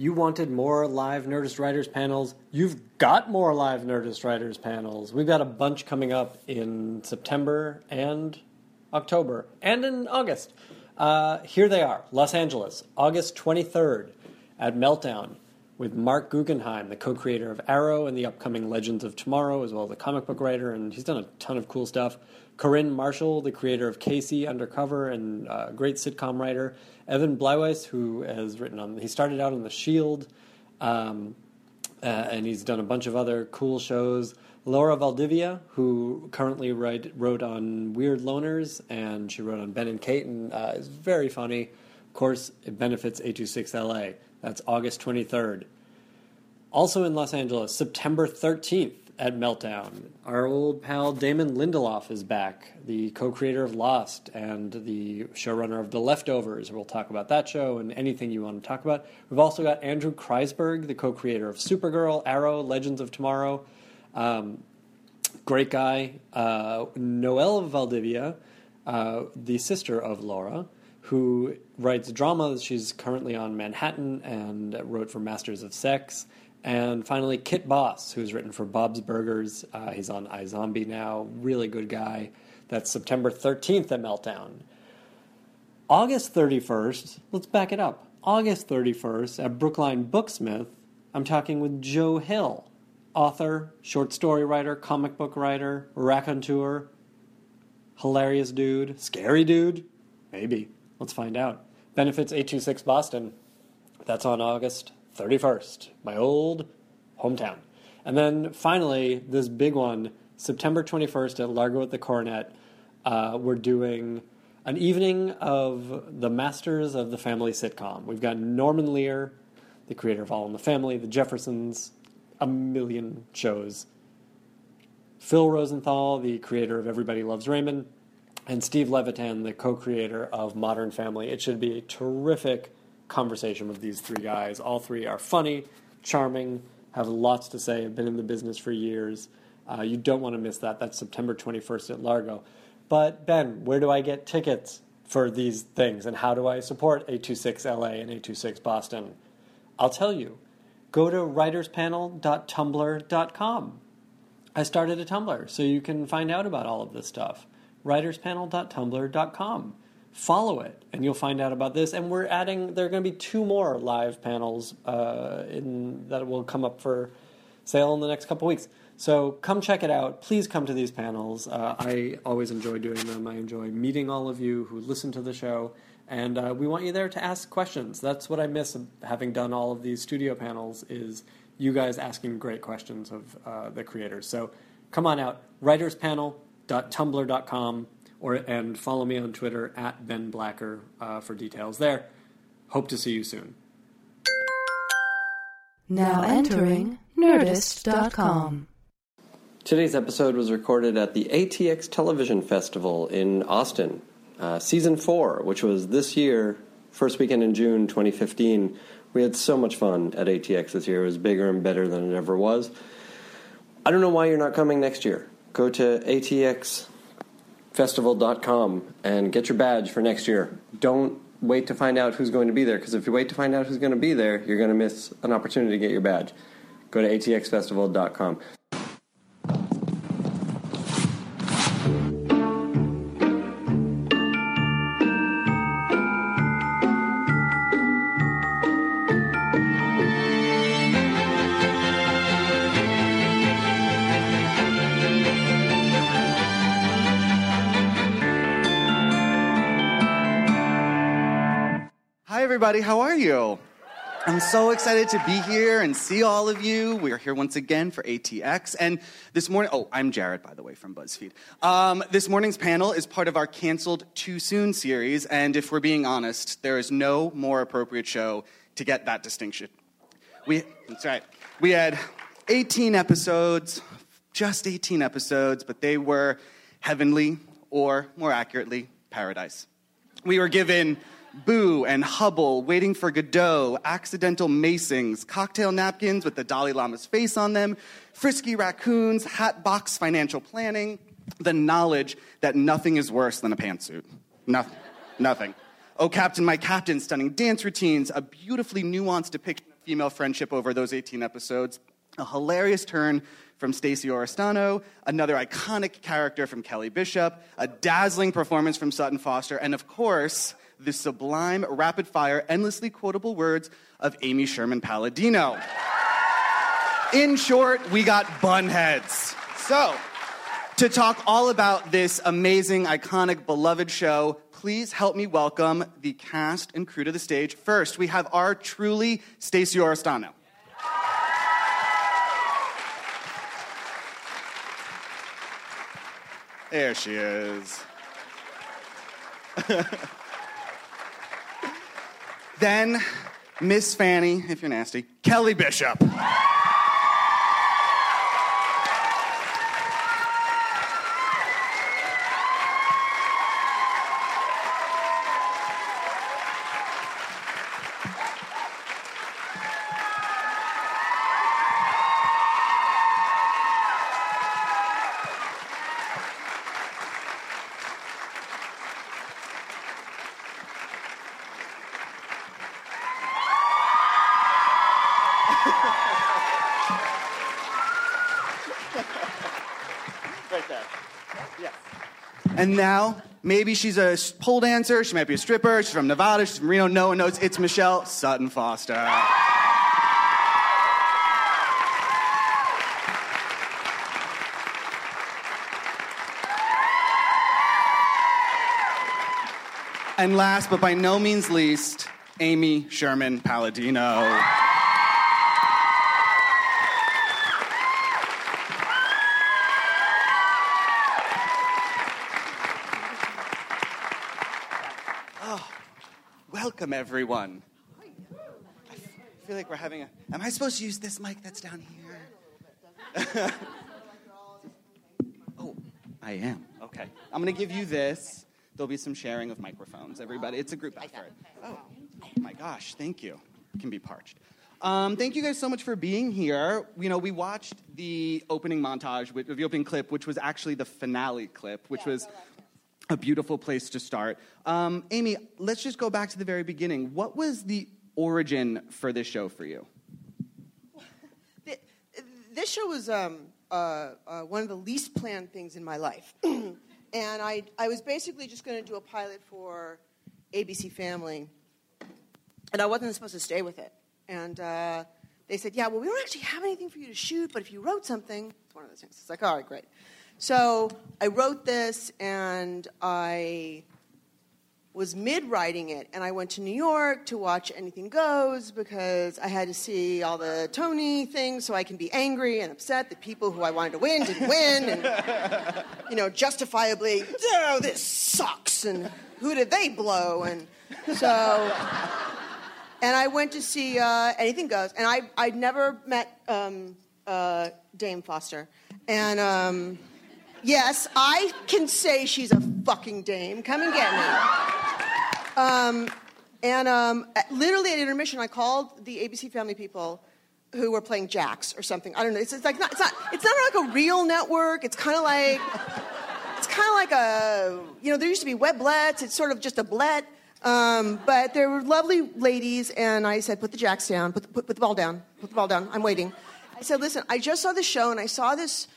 You wanted more live Nerdist Writers panels. You've got more live Nerdist Writers panels. We've got a bunch coming up in September and October and in August. Uh, here they are Los Angeles, August 23rd at Meltdown with Marc Guggenheim, the co creator of Arrow and the upcoming Legends of Tomorrow, as well as a comic book writer, and he's done a ton of cool stuff. Corinne Marshall, the creator of K.C. Undercover and a uh, great sitcom writer. Evan Bleiweiss, who has written on, he started out on The Shield, um, uh, and he's done a bunch of other cool shows. Laura Valdivia, who currently write, wrote on Weird Loners, and she wrote on Ben and Kate, and uh, is very funny. Course, it benefits 826LA. That's August 23rd. Also in Los Angeles, September 13th at Meltdown, our old pal Damon Lindelof is back, the co creator of Lost and the showrunner of The Leftovers. We'll talk about that show and anything you want to talk about. We've also got Andrew Kreisberg, the co creator of Supergirl, Arrow, Legends of Tomorrow. Um, great guy. Uh, Noelle Valdivia, uh, the sister of Laura who writes dramas. She's currently on Manhattan and wrote for Masters of Sex. And finally, Kit Boss, who's written for Bob's Burgers. Uh, he's on iZombie now. Really good guy. That's September 13th at Meltdown. August 31st, let's back it up. August 31st at Brookline Booksmith, I'm talking with Joe Hill, author, short story writer, comic book writer, raconteur, hilarious dude, scary dude, maybe. Let's find out. Benefits 826 Boston. That's on August 31st, my old hometown. And then finally, this big one, September 21st at Largo at the Coronet, uh, we're doing an evening of the masters of the family sitcom. We've got Norman Lear, the creator of All in the Family, The Jeffersons, a million shows. Phil Rosenthal, the creator of Everybody Loves Raymond, and Steve Levitan, the co creator of Modern Family. It should be a terrific conversation with these three guys. All three are funny, charming, have lots to say, have been in the business for years. Uh, you don't want to miss that. That's September 21st at Largo. But, Ben, where do I get tickets for these things and how do I support 826LA and 826 Boston? I'll tell you. Go to writerspanel.tumblr.com. I started a Tumblr so you can find out about all of this stuff writerspanel.tumblr.com. Follow it, and you'll find out about this. And we're adding, there are going to be two more live panels uh, in, that will come up for sale in the next couple weeks. So come check it out. Please come to these panels. Uh, I always enjoy doing them. I enjoy meeting all of you who listen to the show. And uh, we want you there to ask questions. That's what I miss having done all of these studio panels is you guys asking great questions of uh, the creators. So come on out. Writers Panel, tumblr.com or and follow me on Twitter at Ben Blacker uh, for details there. Hope to see you soon. Now entering Nerdist.com. Today's episode was recorded at the ATX Television Festival in Austin, uh, season four, which was this year, first weekend in June 2015. We had so much fun at ATX this year. It was bigger and better than it ever was. I don't know why you're not coming next year go to atxfestival.com and get your badge for next year. Don't wait to find out who's going to be there because if you wait to find out who's going to be there, you're going to miss an opportunity to get your badge. Go to atxfestival.com. I'm so excited to be here and see all of you. We are here once again for ATX. And this morning, oh, I'm Jarrett, by the way, from BuzzFeed. Um, this morning's panel is part of our canceled Too Soon series. And if we're being honest, there is no more appropriate show to get that distinction. We, that's right. We had 18 episodes, just 18 episodes, but they were heavenly, or more accurately, paradise. We were given Boo and Hubbell, Waiting for Godot, Accidental Macings, cocktail napkins with the Dalai Lama's face on them, frisky raccoons, Hatbox Financial Planning, the knowledge that nothing is worse than a pantsuit. Nothing. Nothing. Oh, Captain, My Captain, stunning dance routines, a beautifully nuanced depiction of female friendship over those 18 episodes, a hilarious turn from Stacey Oristano, another iconic character from Kelly Bishop, a dazzling performance from Sutton Foster, and of course, the sublime, rapid fire, endlessly quotable words of Amy Sherman Palladino. In short, we got bunheads. So, to talk all about this amazing, iconic, beloved show, please help me welcome the cast and crew to the stage. First, we have our truly Stacey Oristano. There she is. then, Miss Fanny, if you're nasty, Kelly Bishop. And now, maybe she's a pole dancer, she might be a stripper, she's from Nevada, she's from Reno, no one knows. It's Michelle Sutton Foster. And last but by no means least, Amy Sherman Palladino. Welcome, everyone. I feel like we're having a. Am I supposed to use this mic that's down here? oh, I am. Okay. I'm going to give you this. There'll be some sharing of microphones, everybody. It's a group effort. Oh, my gosh. Thank you. Can be parched. Um, thank you guys so much for being here. You know, we watched the opening montage, with, the opening clip, which was actually the finale clip, which was a beautiful place to start. Um, Amy, let's just go back to the very beginning. What was the origin for this show for you? This show was um, uh, uh, one of the least planned things in my life. and I, I was basically just going to do a pilot for ABC Family, and I wasn't supposed to stay with it. And uh, they said, Yeah, well, we don't actually have anything for you to shoot, but if you wrote something, it's one of those things. It's like, All right, great. So I wrote this, and I was mid writing it, and I went to New York to watch Anything Goes because I had to see all the Tony things so I can be angry and upset that people who I wanted to win didn't win, and you know, justifiably, oh, this sucks, and who did they blow, and so. And I went to see uh, Anything Goes, and I I'd never met um, uh, Dame Foster, and. Um, Yes, I can say she's a fucking dame. Come and get me. Um, and um, literally at intermission, I called the ABC Family people who were playing jacks or something. I don't know. It's, it's like not, it's not. It's not like a real network. It's kind of like. It's kind of like a. You know, there used to be weblets. It's sort of just a blet. Um, but there were lovely ladies, and I said, "Put the jacks down. Put, the- put, put the ball down. Put the ball down. I'm waiting." I said, "Listen, I just saw the show, and I saw this."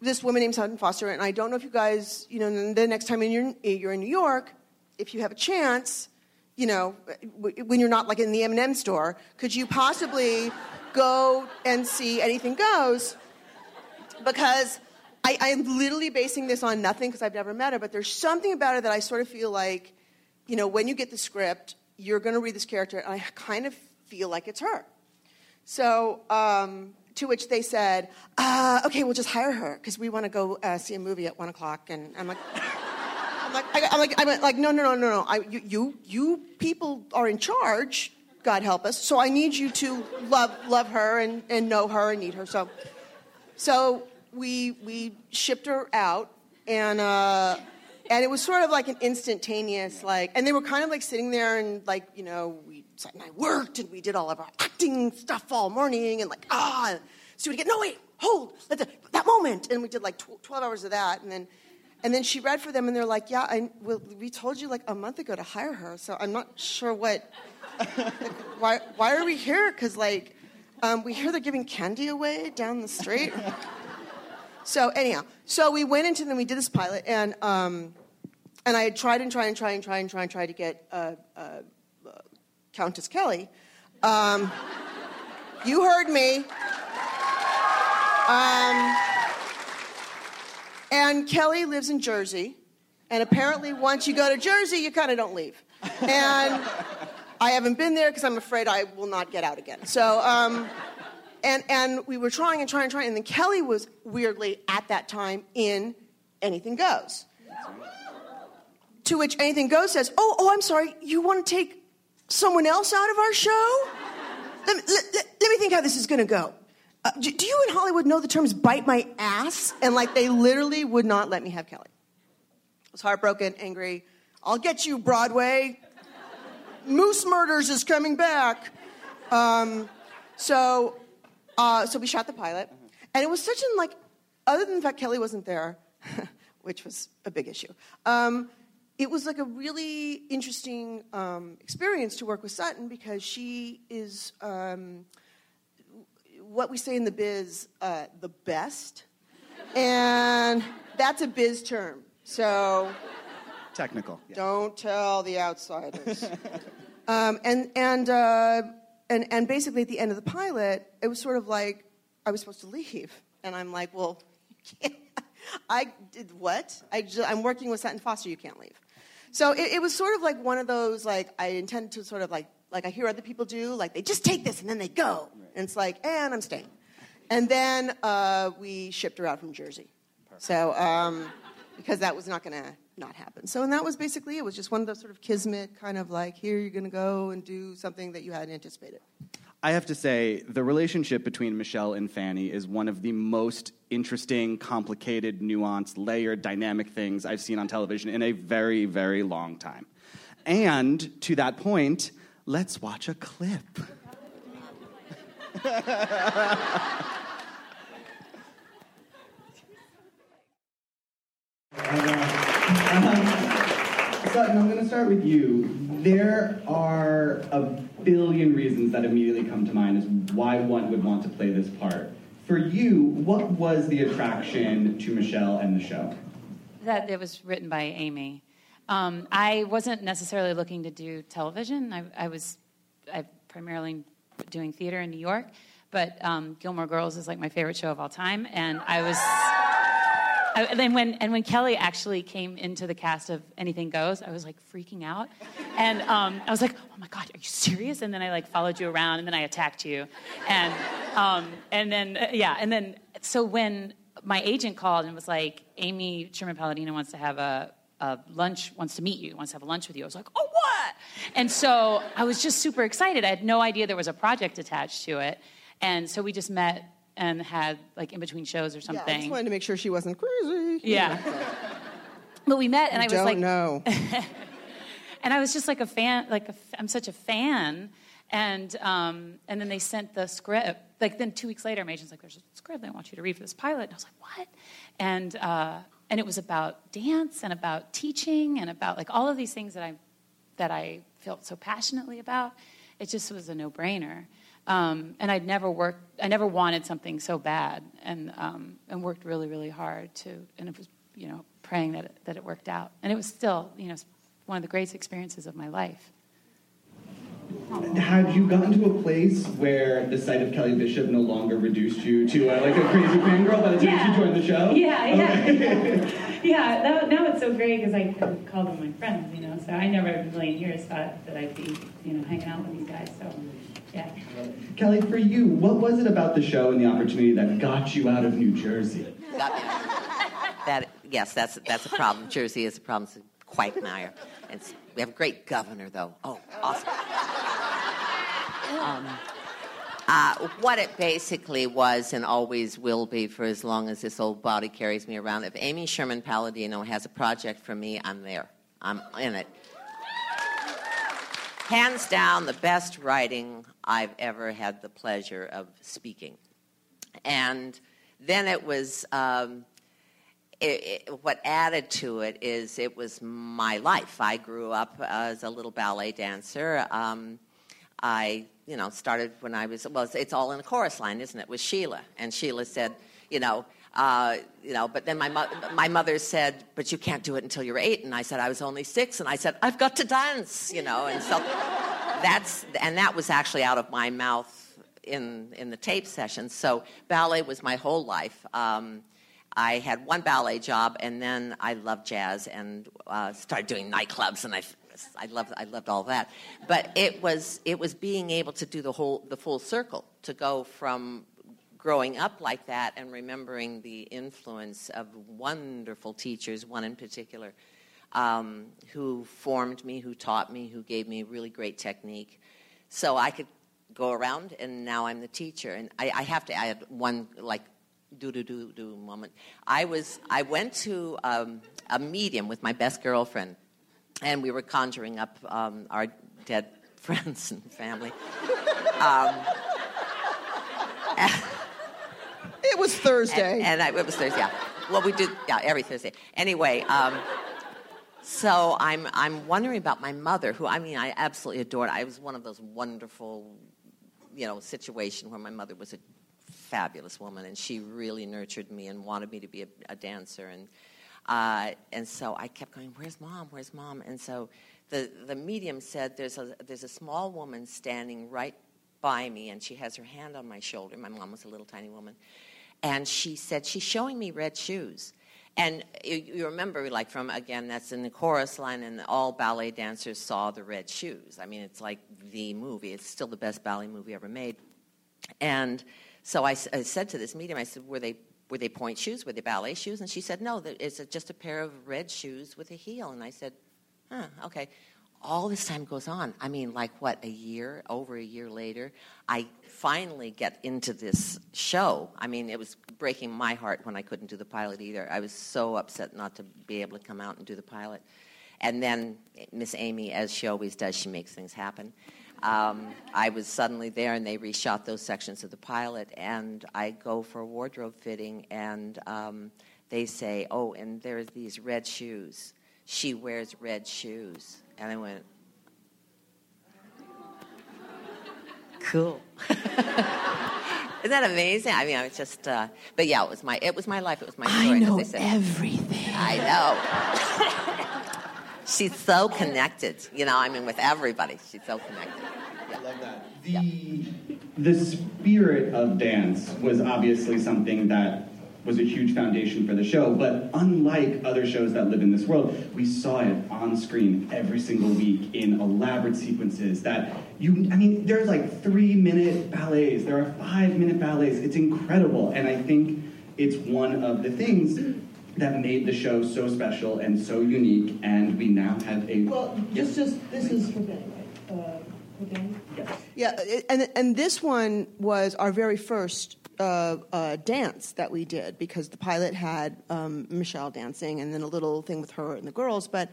This woman named Sutton Foster, and I don't know if you guys, you know, the next time you're, you're in New York, if you have a chance, you know, when you're not like in the M&M store, could you possibly go and see Anything Goes? Because I, I'm literally basing this on nothing because I've never met her, but there's something about her that I sort of feel like, you know, when you get the script, you're going to read this character, and I kind of feel like it's her. So, um, to which they said, uh, okay, we'll just hire her because we want to go uh, see a movie at one o'clock. And I'm like, I'm like, I, I'm like, I'm like, no, no, no, no, no. I, you, you, you people are in charge. God help us. So I need you to love, love her and, and know her and need her. So, so we we shipped her out, and uh, and it was sort of like an instantaneous like, and they were kind of like sitting there and like you know we And I worked and we did all of our acting stuff all morning and like ah, so we get no wait hold let the, that moment, and we did like tw- twelve hours of that, and then And then she read for them, and they're like, "Yeah, I, well, we told you like a month ago to hire her, so I'm not sure what. like, why, why are we here? Because like, um, we hear they're giving candy away down the street. so anyhow, so we went into them. We did this pilot, and um, and I had tried and tried and tried and tried and tried and tried to get uh, uh, Countess Kelly. Um, you heard me. Um, and Kelly lives in Jersey, and apparently once you go to Jersey, you kind of don't leave. And I haven't been there because I'm afraid I will not get out again. So, um, and and we were trying and trying and trying, and then Kelly was weirdly at that time in Anything Goes. To which Anything Goes says, "Oh, oh, I'm sorry. You want to take someone else out of our show? Let, me- let, let- let me think how this is going to go." Uh, do, do you in Hollywood know the terms "bite my ass"? And like they literally would not let me have Kelly. I was heartbroken, angry. I'll get you, Broadway. Moose Murders is coming back. Um, so, uh, so we shot the pilot, and it was such an like, other than the fact Kelly wasn't there, which was a big issue. Um, it was like a really interesting um, experience to work with Sutton because she is um, what we say in the biz, uh, the best, and that's a biz term. So Technical. yeah. don't tell the outsiders. um, and and uh, and and basically at the end of the pilot, it was sort of like I was supposed to leave, and I'm like, well, you can't. I did what? I I'm working with Sutton Foster. You can't leave. So it, it was sort of like one of those like I intend to sort of like like I hear other people do like they just take this and then they go, and it's like and I'm staying. And then uh, we shipped her out from Jersey. So, um, because that was not going to not happen. So, and that was basically it. was just one of those sort of kismet kind of like, here you're going to go and do something that you hadn't anticipated. I have to say, the relationship between Michelle and Fanny is one of the most interesting, complicated, nuanced, layered, dynamic things I've seen on television in a very, very long time. And to that point, let's watch a clip. Sutton, I'm going to start with you. There are a billion reasons that immediately come to mind as why one would want to play this part. For you, what was the attraction to Michelle and the show? That it was written by Amy. Um, I wasn't necessarily looking to do television. I, I was I primarily doing theater in New York, but um, Gilmore Girls is like my favorite show of all time, and I was. I, and then when and when Kelly actually came into the cast of Anything Goes, I was like freaking out, and um, I was like, "Oh my God, are you serious?" And then I like followed you around, and then I attacked you, and um, and then uh, yeah, and then so when my agent called and was like, "Amy Sherman Palladino wants to have a, a lunch, wants to meet you, wants to have a lunch with you," I was like, "Oh what?" And so I was just super excited. I had no idea there was a project attached to it, and so we just met and had like in between shows or Yeah, something. I just wanted to make sure she wasn't crazy. Yeah. But we met, and I was Don't like, know. and I was just like a fan, like a, I'm such a fan. And um, and then they sent the script. Like then two weeks later, my agent's like, "There's a script I want you to read for this pilot." And I was like, "What?" And uh, and it was about dance and about teaching and about like all of these things that I that I felt so passionately about. It just was a no-brainer. Um, and I'd never worked. I never wanted something so bad, and um, and worked really, really hard to. And it was, you know, praying that it, that it worked out. And it was still, you know, one of the greatest experiences of my life. Had you gotten to a place where the sight of Kelly Bishop no longer reduced you to uh, like a crazy fangirl by the time Yeah. you joined the show? Yeah, yeah, yeah. Now, now it's so great because I can call them my friends, you know. So I never in a million years thought that I'd be, you know, hanging out with these guys. So, yeah. Kelly, for you, what was it about the show and the opportunity that got you out of New Jersey? Got me. That yes, that's that's a problem. Jersey is a problem. It's a quagmire. It's, we have a great governor, though. Oh, awesome. Um, uh, what it basically was and always will be for as long as this old body carries me around. If Amy Sherman Palladino has a project for me, I'm there. I'm in it. Hands down, the best writing I've ever had the pleasure of speaking. And then it was, um, it, it, what added to it is it was my life. I grew up as a little ballet dancer. Um, I, you know, started when I was well. It's, it's all in the chorus line, isn't it? With Sheila, and Sheila said, you know, uh, you know. But then my mo- my mother said, "But you can't do it until you're eight. And I said, "I was only six. And I said, "I've got to dance," you know. And so that's and that was actually out of my mouth in in the tape session. So ballet was my whole life. Um, I had one ballet job, and then I loved jazz and uh, started doing nightclubs, and I, I loved, I loved all that. But it was, it was being able to do the whole, the full circle, to go from growing up like that and remembering the influence of wonderful teachers, one in particular, um, who formed me, who taught me, who gave me really great technique. So I could go around, and now I'm the teacher. And I, I have to add one, like, do do do do moment. I was I went to um, a medium with my best girlfriend, and we were conjuring up um, our dead friends and family. It was Thursday. and, and I, it was Thursday. Yeah. Well, we do yeah every Thursday. Anyway, um, so I'm I'm wondering about my mother, who I mean I absolutely adored. I was one of those wonderful, you know, situation where my mother was a fabulous woman, and she really nurtured me and wanted me to be a, a dancer. And uh, and so I kept going, "Where's mom? Where's mom?" And so the the medium said, "There's a there's a small woman standing right by me, and she has her hand on my shoulder. My mom was a little tiny woman, and she said she's showing me red shoes." And you, remember, like from again, that's in the chorus line, and all ballet dancers saw the red shoes. I mean, it's like the movie. It's still the best ballet movie ever made. And so I, I, said to this medium, I said, were they, were they pointe shoes? Were they ballet shoes? And she said, no, it's just a pair of red shoes with a heel. And I said, huh, okay. All this time goes on. I mean, like what, a year, over a year later, I finally get into this show. I mean, it was breaking my heart when I couldn't do the pilot either. I was so upset not to be able to come out and do the pilot. And then Miss Amy, as she always does, she makes things happen. Um, I was suddenly there, and they reshot those sections of the pilot, and I go for a wardrobe fitting, and um, they say, "Oh, and there's these red shoes. She wears red shoes," and I went, "Cool." Isn't that amazing? I mean, I was just, uh, but yeah, it was my, it was my life. It was my story. I know as said. everything. I know. She's so connected, you know. I mean, with everybody, she's so connected. Yeah. I love that. The the spirit of dance was obviously something that was a huge foundation for the show. But unlike other shows that live in this world, we saw it on screen every single week in elaborate sequences that you, I mean, there's like three minute ballets, there are five minute ballets. It's incredible. And I think it's one of the things that made the show so special and so unique. And we now have a. Well, just, just this is for Danny, right? Uh, for Danny? Yes. Yeah, and and this one was our very first uh, uh, dance that we did because the pilot had um, Michelle dancing and then a little thing with her and the girls. But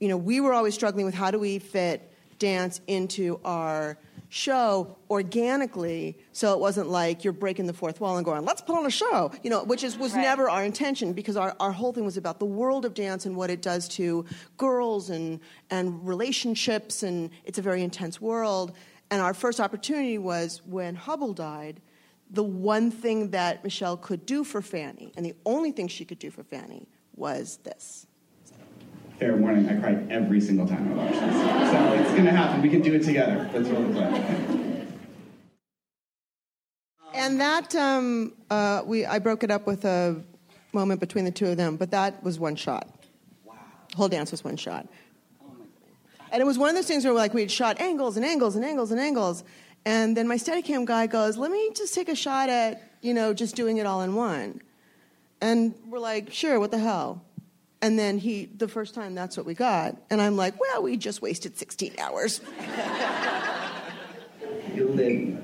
you know, we were always struggling with how do we fit dance into our show organically so it wasn't like you're breaking the fourth wall and going let's put on a show you know which is was Right. never our intention because our, our whole thing was about the world of dance and what it does to girls and and relationships and it's a very intense world and our first opportunity was when hubbell died the one thing that michelle could do for fanny and the only thing she could do for fanny was this Fair warning, I cried every single time I watched this. So it's gonna happen. We can do it together. Let's roll the play. And that um, uh, we I broke it up with a moment between the two of them, but that was one shot. Wow. The whole dance was one shot. Oh my God. And it was one of those things where like we had shot angles and angles and angles and angles, and then my Steadicam guy goes, "Let me just take a shot at you know just doing it all in one," and we're like, "Sure, what the hell." And then he, the first time, that's what we got, and I'm like, "Well, we just wasted 16 hours."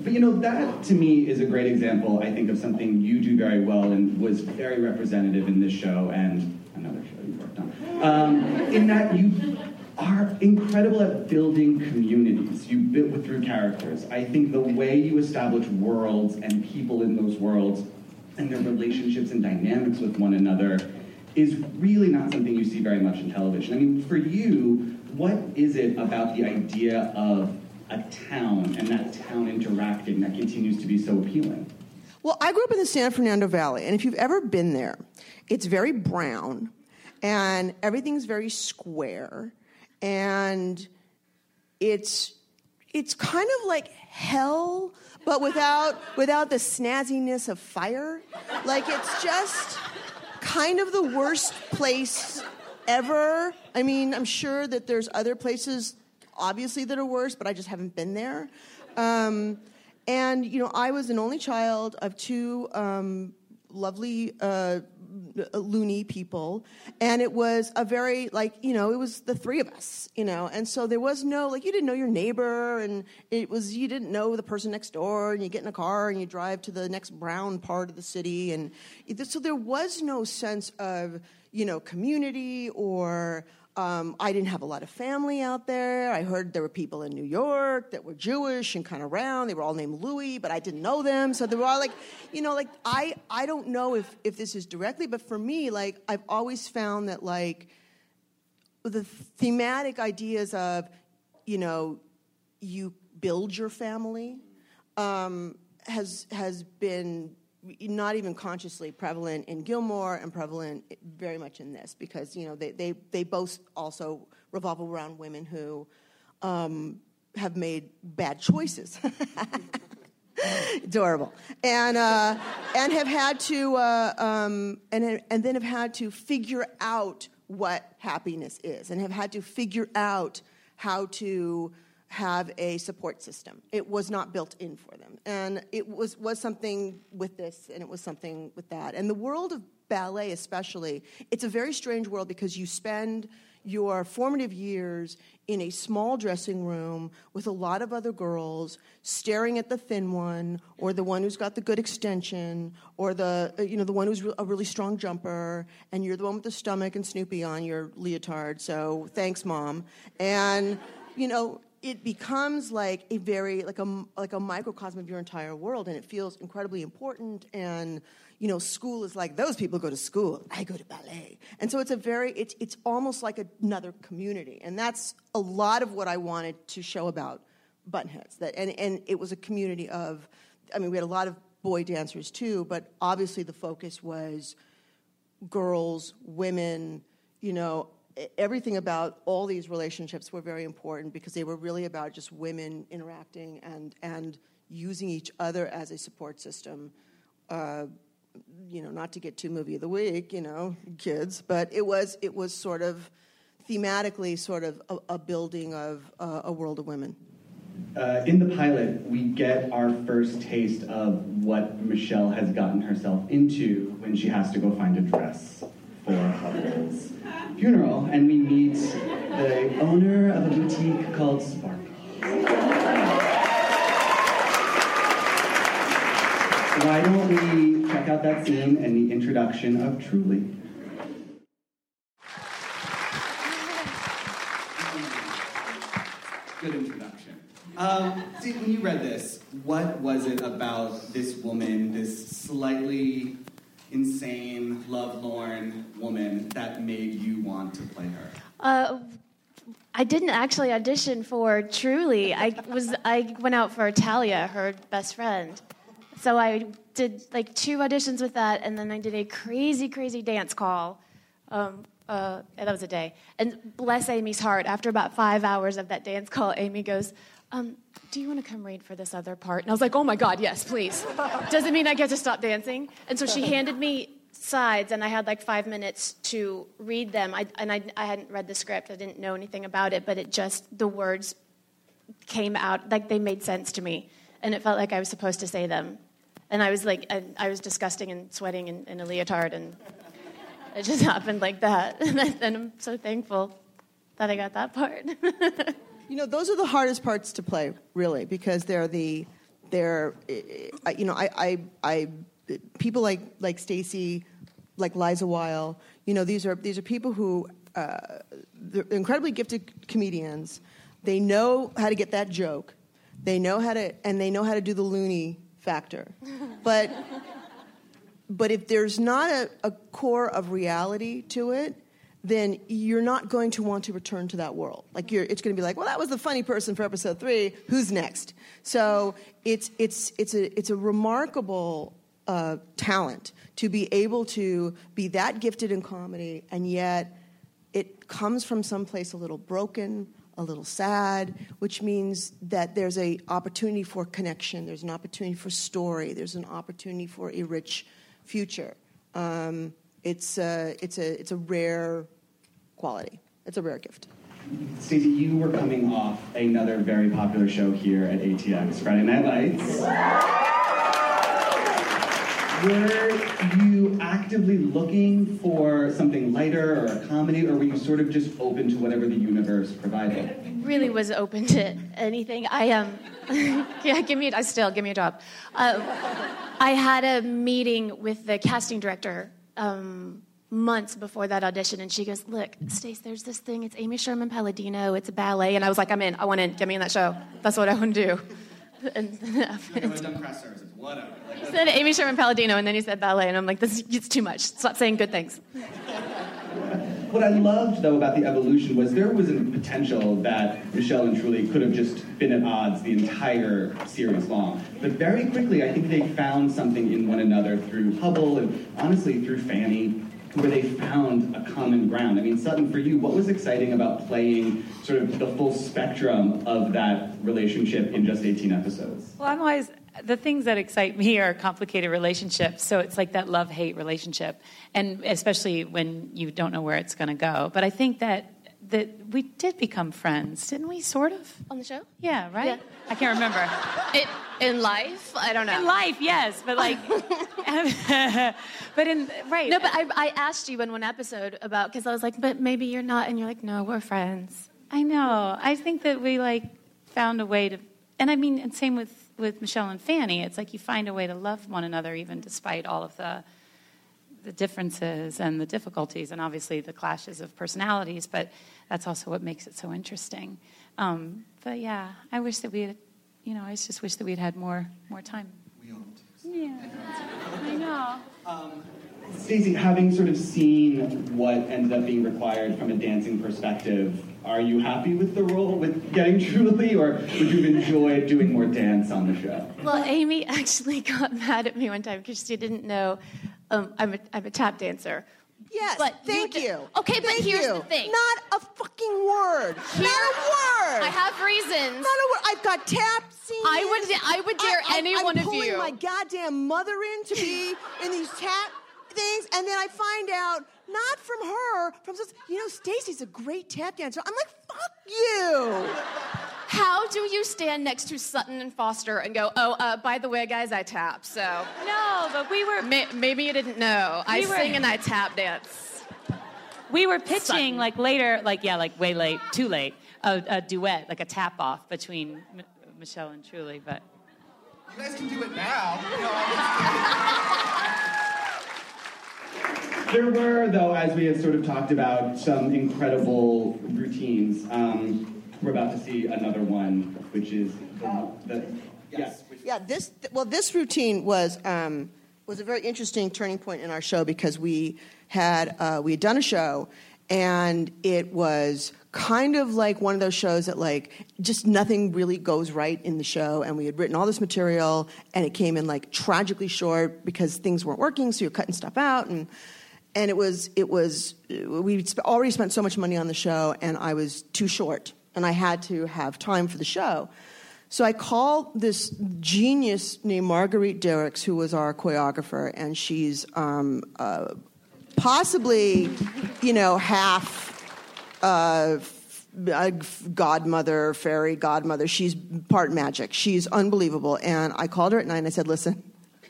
But you know, that to me is a great example, I think, of something you do very well and was very representative in this show and another show you worked on. Um, in that you are incredible at building communities. You build through characters. I think the way you establish worlds and people in those worlds and their relationships and dynamics with one another is really not something you see very much in television. I mean, for you, what is it about the idea of a town and that town interacting that continues to be so appealing? Well, I grew up in the San Fernando Valley, and if you've ever been there, it's very brown, and everything's very square, and it's it's kind of like hell, but without without the snazziness of fire. Like it's just kind of the worst place ever. I mean, I'm sure that there's other places, obviously, that are worse, but I just haven't been there. Um, and you know, I was an only child of two um, lovely uh, loony people, and it was a very like you know, it was the three of us, you know, and so there was no like you didn't know your neighbor, and it was you didn't know the person next door, and you get in a car and you drive to the next brown part of the city, and so there was no sense of you know community or um, I didn't have a lot of family out there. I heard there were people in New York that were Jewish and kind of round. They were all named Louis, but I didn't know them. So they were all like, you know, like I, I don't know if, if this is directly, but for me, like I've always found that like the thematic ideas of, you know, you build your family um, has has been not even consciously prevalent in Gilmore and prevalent very much in this because you know they they, they both also revolve around women who um, have made bad choices. Adorable, and uh, and have had to uh, um, and and then have had to figure out what happiness is, and have had to figure out how to have a support system. It was not built in for them. And it was, was something with this, and it was something with that. And the world of ballet, especially, it's a very strange world because you spend your formative years in a small dressing room with a lot of other girls staring at the thin one or the one who's got the good extension or the uh, you know the one who's a really strong jumper and you're the one with the stomach and snoopy on your leotard so thanks mom and you know it becomes like a very like a like a microcosm of your entire world and it feels incredibly important and you know school is like those people go to school i go to ballet. And so it's a very it's it's almost like another community and that's a lot of what i wanted to show about Bunheads that and and it was a community of i mean we had a lot of boy dancers too but obviously the focus was girls women you know everything about all these relationships were very important because they were really about just women interacting and, and using each other as a support system. Uh, you know, not to get too movie of the week, you know, kids, but it was it was sort of thematically sort of a, a building of uh, a world of women. Uh, in the pilot, we get our first taste of what Michelle has gotten herself into when she has to go find a dress for Hubbell's funeral, and we meet the owner of a boutique called Sparkle. Why don't we check out that scene and the introduction of Truly? Good introduction. Um, see, when you read this, what was it about this woman, this slightly insane, lovelorn woman that made you want to play her? Uh, I didn't actually audition for Truly. I was I went out for Talia, her best friend. So I did like two auditions with that, and then I did a crazy, crazy dance call. Um, uh, that was a day. And bless Amy's heart, after about five hours of that dance call, Amy goes, um, do you want to come read for this other part? And I was like, oh my God, yes, please. Doesn't mean I get to stop dancing. And so she handed me sides, and I had like five minutes to read them. I, and I, I hadn't read the script, I didn't know anything about it, but it just, the words came out, like they made sense to me. And it felt like I was supposed to say them. And I was like, I, I was disgusting and sweating in, in, a leotard, and it just happened like that. And, I, and I'm so thankful that I got that part. You know, those are the hardest parts to play, really, because they're the they're you know I I, I people like like Stacy, like Liza Weil. You know, these are these are people who uh, they're incredibly gifted comedians. They know how to get that joke. They know how to and they know how to do the loony factor, but but if there's not a, a core of reality to it, then you're not going to want to return to that world. Like you're, it's going to be like, well, that was the funny person for episode three. Who's next? So it's it's it's a it's a remarkable uh, talent to be able to be that gifted in comedy, and yet it comes from someplace a little broken, a little sad, which means that there's a opportunity for connection. There's an opportunity for story. There's an opportunity for a rich future. Um, it's a, it's a it's a rare quality. It's a rare gift. Stacey, you were coming off another very popular show here at ATX, Friday Night Lights. Were you actively looking for something lighter or a comedy, or were you sort of just open to whatever the universe provided? really was open to anything. I um, yeah, give me. I still give me a job. Uh, I had a meeting with the casting director um, months before that audition, and she goes, "Look, Stace, there's this thing. It's Amy Sherman Palladino. It's a ballet." And I was like, "I'm in. I want in. Get me in that show. That's what I want to do." And Whatever. he said Amy Sherman Palladino, and then he said ballet, and I'm like, "This it's too much. Stop saying good things." What I loved, though, about the evolution was there was a potential that Michelle and Truly could have just been at odds the entire series long. But very quickly, I think they found something in one another through Hubbell and honestly through Fanny, where they found a common ground. I mean, Sutton, for you, what was exciting about playing sort of the full spectrum of that relationship in just 18 episodes? Well, I'm always the things that excite me are complicated relationships. So it's like that love hate relationship, and especially when you don't know where it's going to go. But I think that that we did become friends, didn't we? Sort of. On the show? Yeah. Right. Yeah. I can't remember. It, in life, I don't know. In life, yes, but like, but in right. No, but I, I asked you in one episode about because I was like, but maybe you're not, and you're like, no, we're friends. I know. I think that we like found a way to, and I mean, and same with with Michelle and Fanny. It's like you find a way to love one another even despite all of the the differences and the difficulties, and obviously the clashes of personalities. But that's also what makes it so interesting. Um, but yeah, I wish that we had, you know, I just wish that we'd had more more time. We all Yeah, I know. Stacey, having sort of seen what ended up being required from a dancing perspective, are you happy with the role, with getting Truly, or would you have enjoyed doing more dance on the show? Well, Amy actually got mad at me one time because she didn't know um, I'm, a, I'm a tap dancer. Yes, But you thank you. Okay, but here's you. the thing. Not a fucking word. Here- Not a word. I have reasons. Not a word. I've got tap scenes. I would- I would dare I, any I'm one of pulling my goddamn mother in to be in these tap things, and then I find out not from her, from some, you know, Stacy's a great tap dancer. I'm like, fuck you. How do you stand next to Sutton and Foster and go, oh, uh, by the way, guys, I tap, so. No, but we were May- maybe you didn't know. I were- sing and I tap dance. we were pitching Sutton. like later, like yeah, like way late, too late, a, a duet, like a tap off between M- Michelle and Truly, but. You guys can do it now. There were, though, as we had sort of talked about, some incredible routines. Um, we're about to see another one, which is the, the yes. Yeah, this well, this routine was um, was a very interesting turning point in our show because we had uh, we had done a show, and it was kind of like one of those shows that like just nothing really goes right in the show, and we had written all this material, and it came in like tragically short because things weren't working, so you're cutting stuff out and. And it was, it was, we already spent so much money on the show, and I was too short, and I had to have time for the show. So I called this genius named Marguerite Derricks, who was our choreographer, and she's um, possibly, you know, half uh, uh, godmother, fairy godmother. She's part magic. She's unbelievable. And I called her at night and I said, listen,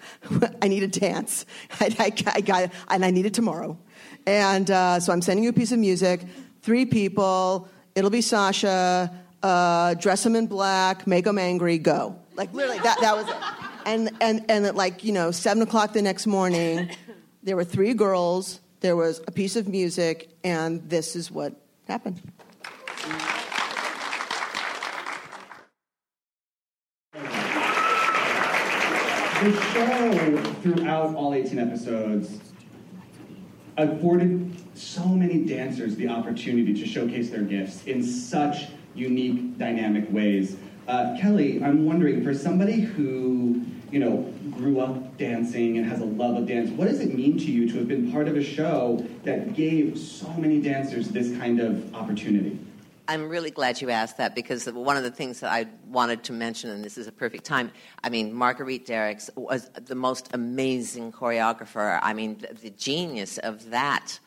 I need a dance. I, I, I got, and I need it tomorrow. And uh, so I'm sending you a piece of music, three people. It'll be Sasha. Uh, dress them in black, make them angry, go. Like literally, that, that was it. And, and, and at like, you know, 7 o'clock the next morning, there were three girls, there was a piece of music, and this is what happened. the show, throughout all 18 episodes, afforded so many dancers the opportunity to showcase their gifts in such unique, dynamic ways. Uh, Kelly, I'm wondering, for somebody who, you know, grew up dancing and has a love of dance, what does it mean to you to have been part of a show that gave so many dancers this kind of opportunity? I'm really glad you asked that because one of the things that I wanted to mention, and this is a perfect time. I mean, Marguerite Derricks was the most amazing choreographer. I mean, the, the genius of that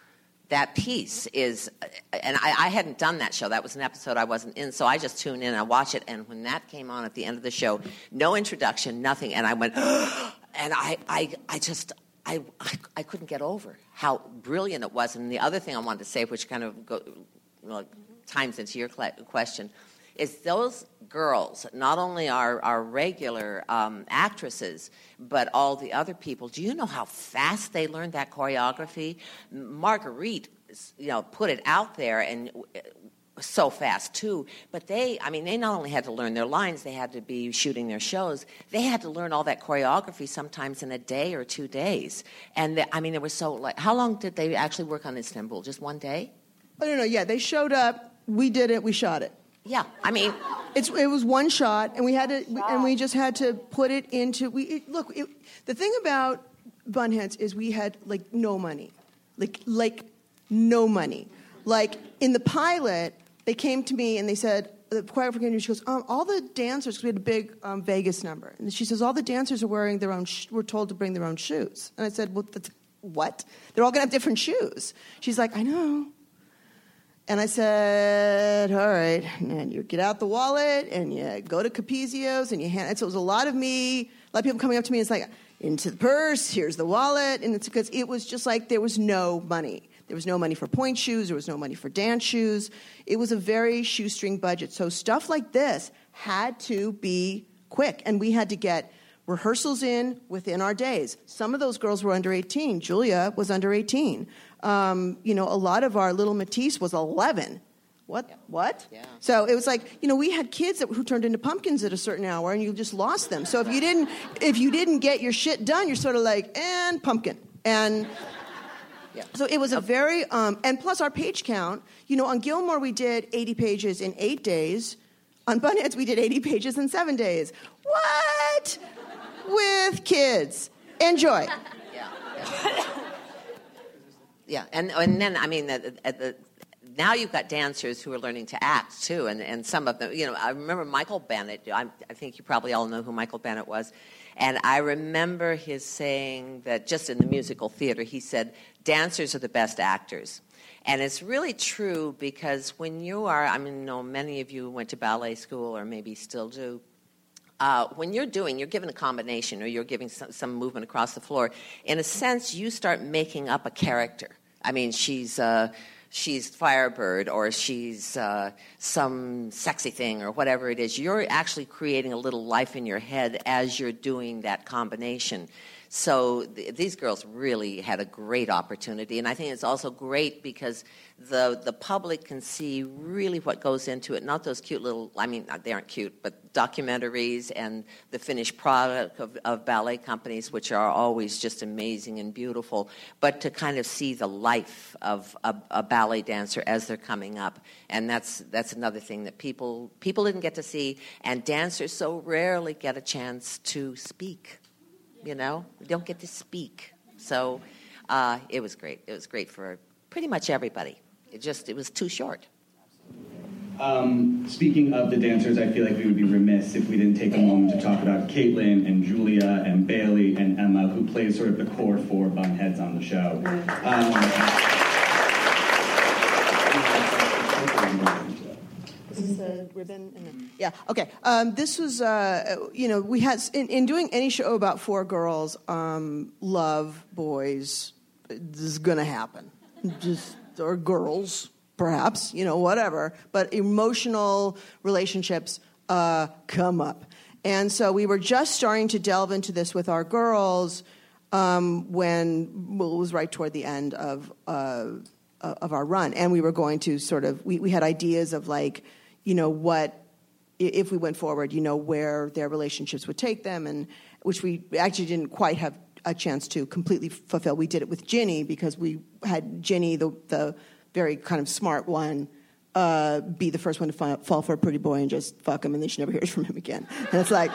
that piece is, and I, I, hadn't done that show. That was an episode I wasn't in, so I just tuned in. I watch it, and when that came on at the end of the show, no introduction, nothing, and I went, and I, I, I just. I, I, I couldn't get over how brilliant it was. And the other thing I wanted to say, which kind of go, well, times into your question, is those girls not only are, are regular um, actresses, but all the other people. Do you know how fast they learned that choreography? Marguerite, you know, put it out there and uh, so fast too. But they, I mean, they not only had to learn their lines, they had to be shooting their shows. They had to learn all that choreography sometimes in a day or two days. And they, I mean, it was so like, how long did they actually work on Istanbul? Just one day? I don't know. Yeah, they showed up we did it, we shot it. Yeah, I mean, it's, it was one shot, and we had to, and we just had to put it into. We it, look. It, the thing about Bunheads is we had like no money, like like no money. Like in the pilot, they came to me and they said the choreographer came to me. She goes, um, "All the dancers, because we had a big um, Vegas number, and she says all the dancers are wearing their own. Sh- we're told to bring their own shoes." And I said, "Well, that's, what? They're all gonna have different shoes." She's like, "I know." And I said, all right, and you get out the wallet and you go to Capezio's and you hand it. So it was a lot of me, a lot of people coming up to me. It's like, into the purse, here's the wallet. And it's because it was just like there was no money. There was no money for pointe shoes, there was no money for dance shoes. It was a very shoestring budget. So stuff like this had to be quick. And we had to get rehearsals in within our days. Some of those girls were under 18. Julia was under 18. Um, you know, a lot of our little Matisse was 11. What? Yeah. What? Yeah. So it was like, you know, we had kids that, who turned into pumpkins at a certain hour, and you just lost them. So if you didn't, if you didn't get your shit done, you're sort of like, and pumpkin, and. Yeah. So it was a very, um, and plus our page count. You know, on Gilmore we did 80 pages in eight days. On Bunheads we did 80 pages in seven days. What? With kids. Enjoy. Yeah. yeah. yeah, and and then I mean, the, the, now you've got dancers who are learning to act too, and, and some of them, you know, I remember Michael Bennett. I, I think you probably all know who Michael Bennett was, and I remember his saying that just in the musical theater, he said, "Dancers are the best actors." And it's really true because when you are, I mean, you know, many of you went to ballet school or maybe still do. Uh, when you're doing, you're given a combination or you're giving some, some, movement across the floor. In a sense, you start making up a character. I mean, she's uh, she's Firebird or she's uh, some sexy thing or whatever it is. You're actually creating a little life in your head as you're doing that combination. So th- these girls really had a great opportunity, and I think it's also great because the the public can see really what goes into it. Not those cute little, I mean, they aren't cute, but documentaries and the finished product of, of ballet companies, which are always just amazing and beautiful. But to kind of see the life of a, a ballet dancer as they're coming up, and that's that's another thing that people people didn't get to see, and dancers so rarely get a chance to speak you know, we don't get to speak. So uh, it was great. It was great for pretty much everybody. It just it was too short. Um, speaking of the dancers, I feel like we would be remiss if we didn't take a moment to talk about Caitlin and Julia and Bailey and Emma, who plays sort of the core four bunheads on the show. Um, This the ribbon. Yeah. Okay. Um, this was, uh, you know, we had in, in, doing any show about four girls, um, love, boys, this is going to happen. Just or girls, perhaps, you know, whatever. But emotional relationships uh, come up, and so we were just starting to delve into this with our girls um, when well, it was right toward the end of. Uh, of our run, and we were going to sort of we, we had ideas of like you know, what if we went forward, you know, where their relationships would take them. And which we actually didn't quite have a chance to completely fulfill. We did it with Ginny because we had Ginny, the, the very kind of smart one, uh, be the first one to fi- fall for a pretty boy and just fuck him, and then she never hears from him again. And it's like,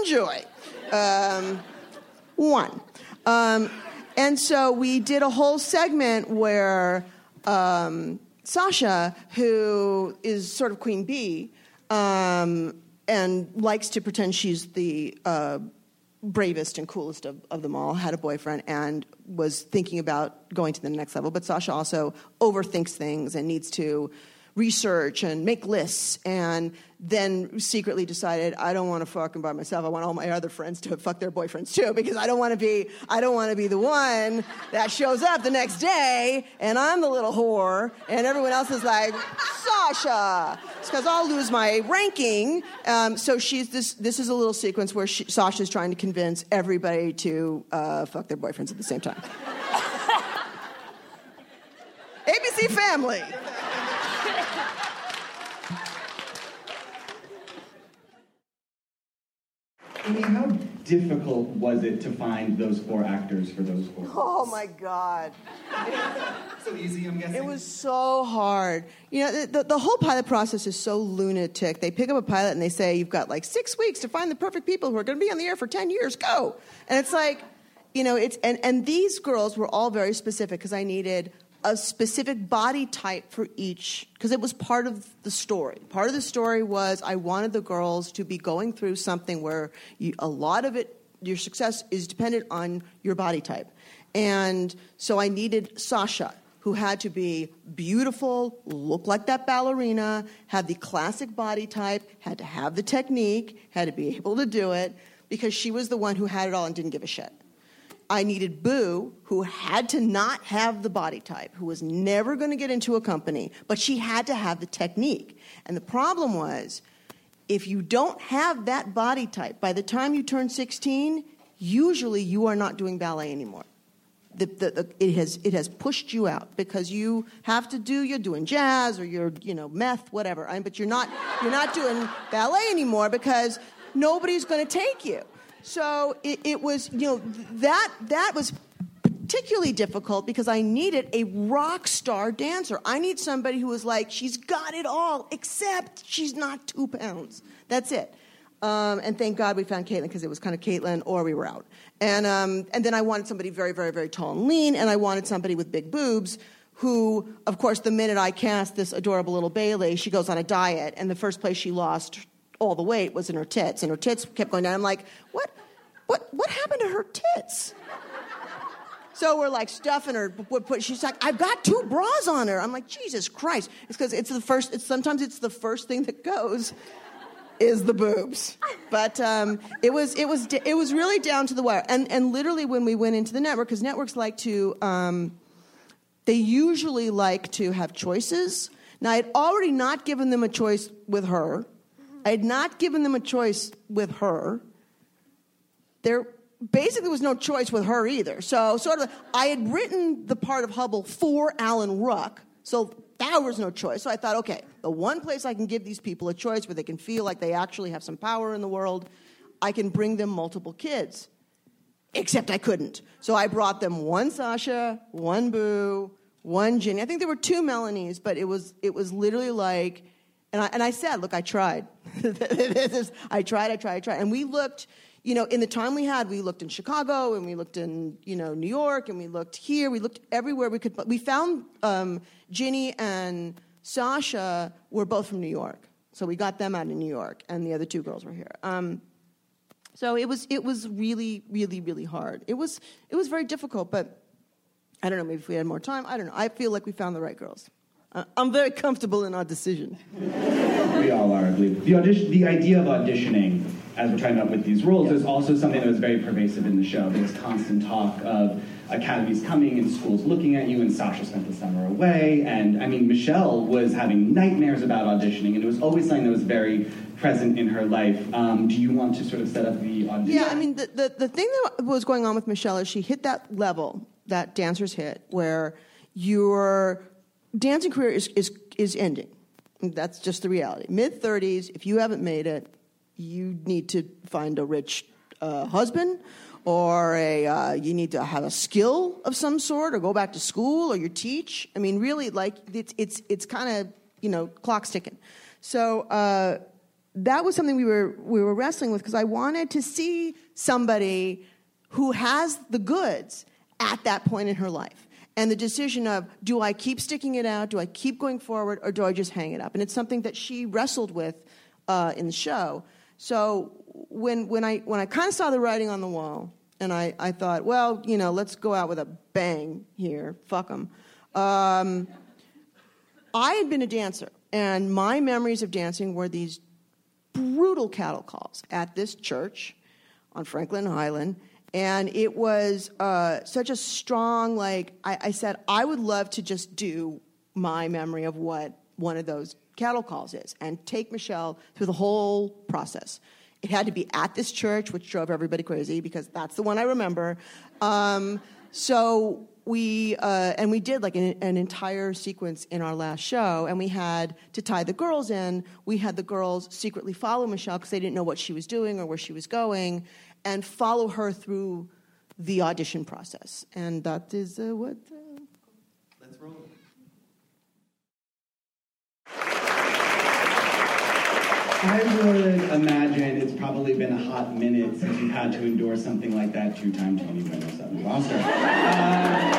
enjoy. Um, one. Um, and so we did a whole segment where um, Sasha, who is sort of Queen Bee, um, and likes to pretend she's the uh, bravest and coolest of, of them all, had a boyfriend and was thinking about going to the next level. But Sasha also overthinks things and needs to research and make lists and then secretly decided I don't want to fuck fucking by myself. I want all my other friends to fuck their boyfriends too because I don't want to be I don't want to be the one that shows up the next day and I'm the little whore and everyone else is like Sasha. Because I'll lose my ranking. Um, so she's this. This is a little sequence where she, Sasha's trying to convince everybody to uh, fuck their boyfriends at the same time. ABC Family. Amy, how difficult was it to find those four actors for those four? Oh my God. So easy, I'm guessing. It was so hard. You know, the, the, the whole pilot process is so lunatic. They pick up a pilot and they say, You've got like six weeks to find the perfect people who are going to be on the air for 10 years. Go. And it's like, you know, it's, and, and these girls were all very specific because I needed a specific body type for each, because it was part of the story. Part of the story was I wanted the girls to be going through something where you, a lot of it, your success is dependent on your body type. And so I needed Sasha, who had to be beautiful, look like that ballerina, have the classic body type, had to have the technique, had to be able to do it, because she was the one who had it all and didn't give a shit. I needed Boo, who had to not have the body type, who was never going to get into a company, but she had to have the technique. And the problem was, if you don't have that body type, by the time you turn 16, usually you are not doing ballet anymore. The, the, the, it, has, it has pushed you out because you have to do, you're doing jazz or you're, you know, meth, whatever. I but you're not, you're not doing ballet anymore because nobody's going to take you. So it, it was, you know, that, that was particularly difficult because I needed a rock star dancer. I need somebody who was like, she's got it all, except she's not two pounds. That's it. Um, and thank God we found Caitlin because it was kind of Caitlin or we were out. And, um, and then I wanted somebody very, very, very tall and lean, and I wanted somebody with big boobs who, of course, the minute I cast this adorable little Bailey, she goes on a diet, and the first place she lost all the weight was in her tits, and her tits kept going down. I'm like, what, what, what happened to her tits? So we're like stuffing her. Put she's like, I've got two bras on her. I'm like, Jesus Christ! It's because it's the first. It's sometimes it's the first thing that goes, is the boobs. But um, it was it was it was really down to the wire. And and literally when we went into the network, because networks like to, um, they usually like to have choices. Now I had already not given them a choice with her. I had not given them a choice with her. There basically was no choice with her either. So, sort of, I had written the part of Hubbell for Alan Ruck, so that was no choice. So I thought, okay, the one place I can give these people a choice where they can feel like they actually have some power in the world, I can bring them multiple kids. Except I couldn't. So I brought them one Sasha, one Boo, one Ginny. I think there were two Melanies, but it was it was literally like, and I, and I said, look, I tried. I tried, I tried, I tried, and we looked you know, in the time we had, we looked in Chicago and we looked in, you know, New York and we looked here. We looked everywhere we could. But we found um, Ginny and Sasha were both from New York, so we got them out of New York, and the other two girls were here. Um, so it was it was really really really hard. It was it was very difficult, but I don't know. Maybe if we had more time, I don't know. I feel like we found the right girls. Uh, I'm very comfortable in our decision. we all are, I believe. The, audition, the idea of auditioning, as we're talking about with these roles, is also something that was very pervasive in the show. There was constant talk of academies coming and schools looking at you, and Sasha spent the summer away. And I mean, Michelle was having nightmares about auditioning, and it was always something that was very present in her life. Um, do you want to sort of set up the audition? Yeah, I mean, the, the, the thing that was going on with Michelle is she hit that level, that dancers hit, where you're dancing career is, is, is ending. That's just the reality. Mid 30s, if you haven't made it, you need to find a rich uh, husband, or a uh, you need to have a skill of some sort, or go back to school, or you teach. I mean, really, like it's it's it's kind of you know clock's ticking. So uh, that was something we were we were wrestling with because I wanted to see somebody who has the goods at that point in her life. And the decision of do I keep sticking it out, do I keep going forward, or do I just hang it up? And it's something that she wrestled with uh, in the show. So when, when I, when I kind of saw the writing on the wall, and I, I thought, well, you know, let's go out with a bang here, fuck them. Um, I had been a dancer, and my memories of dancing were these brutal cattle calls at this church on Franklin Highland and it was uh, such a strong like I, I, said i would love to just do my memory of what one of those cattle calls is and take michelle through the whole process. It had to be at this church which drove everybody crazy because that's the one i remember. Um, so we uh, and we did like an, an, entire sequence in our last show and we had to tie the girls in. We had the girls secretly follow michelle because they didn't know what she was doing or where she was going and follow her through the audition process. And that is uh, what. Uh... Let's roll. I would imagine it's probably been a hot minute since you've had to endure something like that two-time Tony winner Sutton Foster. Uh,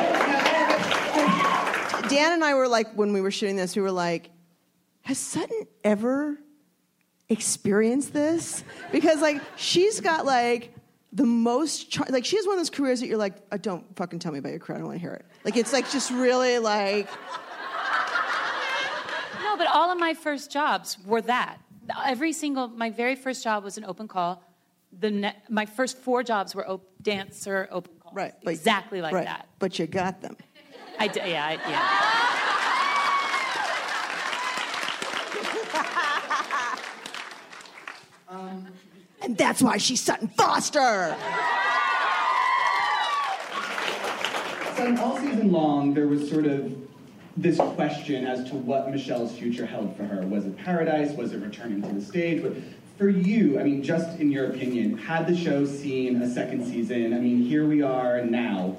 Dan and I were like, when we were shooting this, we were like, has Sutton ever experienced this? Because like she's got like the most char- like she has one of those careers that you're like, oh, don't fucking tell me about your career. I don't want to hear it. Like it's like just really like. No, but all of my first jobs were that. Every single my very first job was an open call. The ne- my first four jobs were op- dancer open calls. Right. But, exactly like right, that. But you got them. I did. Yeah. I, yeah. um, and that's why she's Sutton Foster. So all season long, there was sort of this question as to what Michelle's future held for her. Was it paradise? Was it returning to the stage? But for you, I mean, just in your opinion, had the show seen a second season? I mean, here we are now.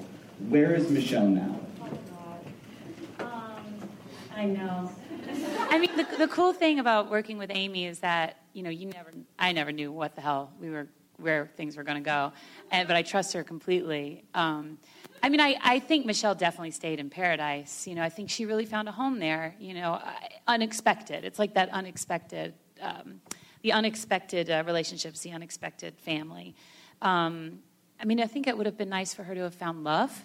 Where is Michelle now? Um, I know. I mean, the, the cool thing about working with Amy is that you know, you never, I never knew what the hell we were, where things were going to go, and but I trust her completely. Um, I mean, I, I think Michelle definitely stayed in paradise. You know, I think she really found a home there. You know, unexpected. It's like that unexpected, um, the unexpected uh, relationships, the unexpected family. Um, I mean, I think it would have been nice for her to have found love.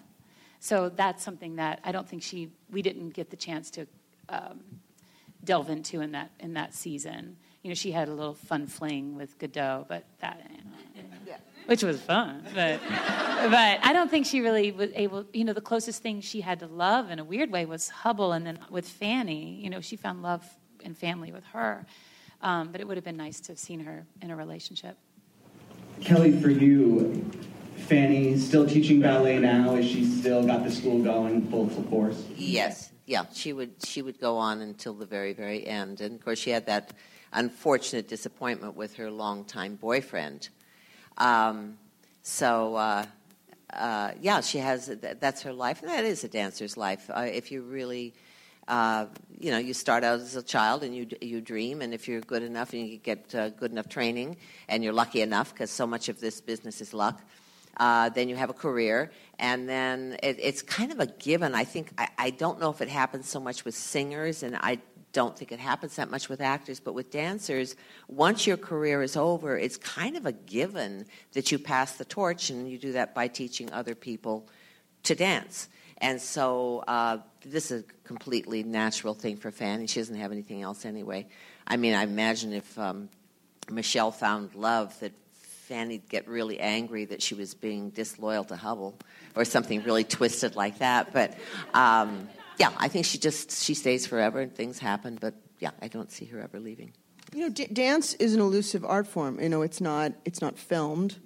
So that's something that I don't think she, we didn't get the chance to um, delve into in that in that season you know, she had a little fun fling with Godot, but that, you know, yeah. which was fun. But, but I don't think she really was able, you know, the closest thing she had to love in a weird way was Hubbell, and then with Fanny, you know, she found love and family with her. Um, but it would have been nice to have seen her in a relationship. Kelly, for you, Fanny still teaching ballet now? Is she still got the school going full force? Yes, yeah. She would she would go on until the very very end, and of course she had that unfortunate disappointment with her longtime boyfriend. Um, so, uh, uh, yeah, she has that's her life, and that is a dancer's life. Uh, if you really, uh, you know, you start out as a child and you you dream, and if you're good enough and you get uh, good enough training, and you're lucky enough, because so much of this business is luck. Uh, then you have a career, and then it, it's kind of a given. I think I, I, don't know if it happens so much with singers, and I don't think it happens that much with actors, but with dancers, once your career is over, it's kind of a given that you pass the torch, and you do that by teaching other people to dance. And so uh, this is a completely natural thing for Fanny. She doesn't have anything else anyway. I mean, I imagine if um, Michelle found love, that Fanny'd get really angry that she was being disloyal to Hubbell or something really twisted like that. But um, yeah, I think she just she stays forever and things happen. But yeah, I don't see her ever leaving. You know, d- dance is an elusive art form. You know, it's not it's not filmed,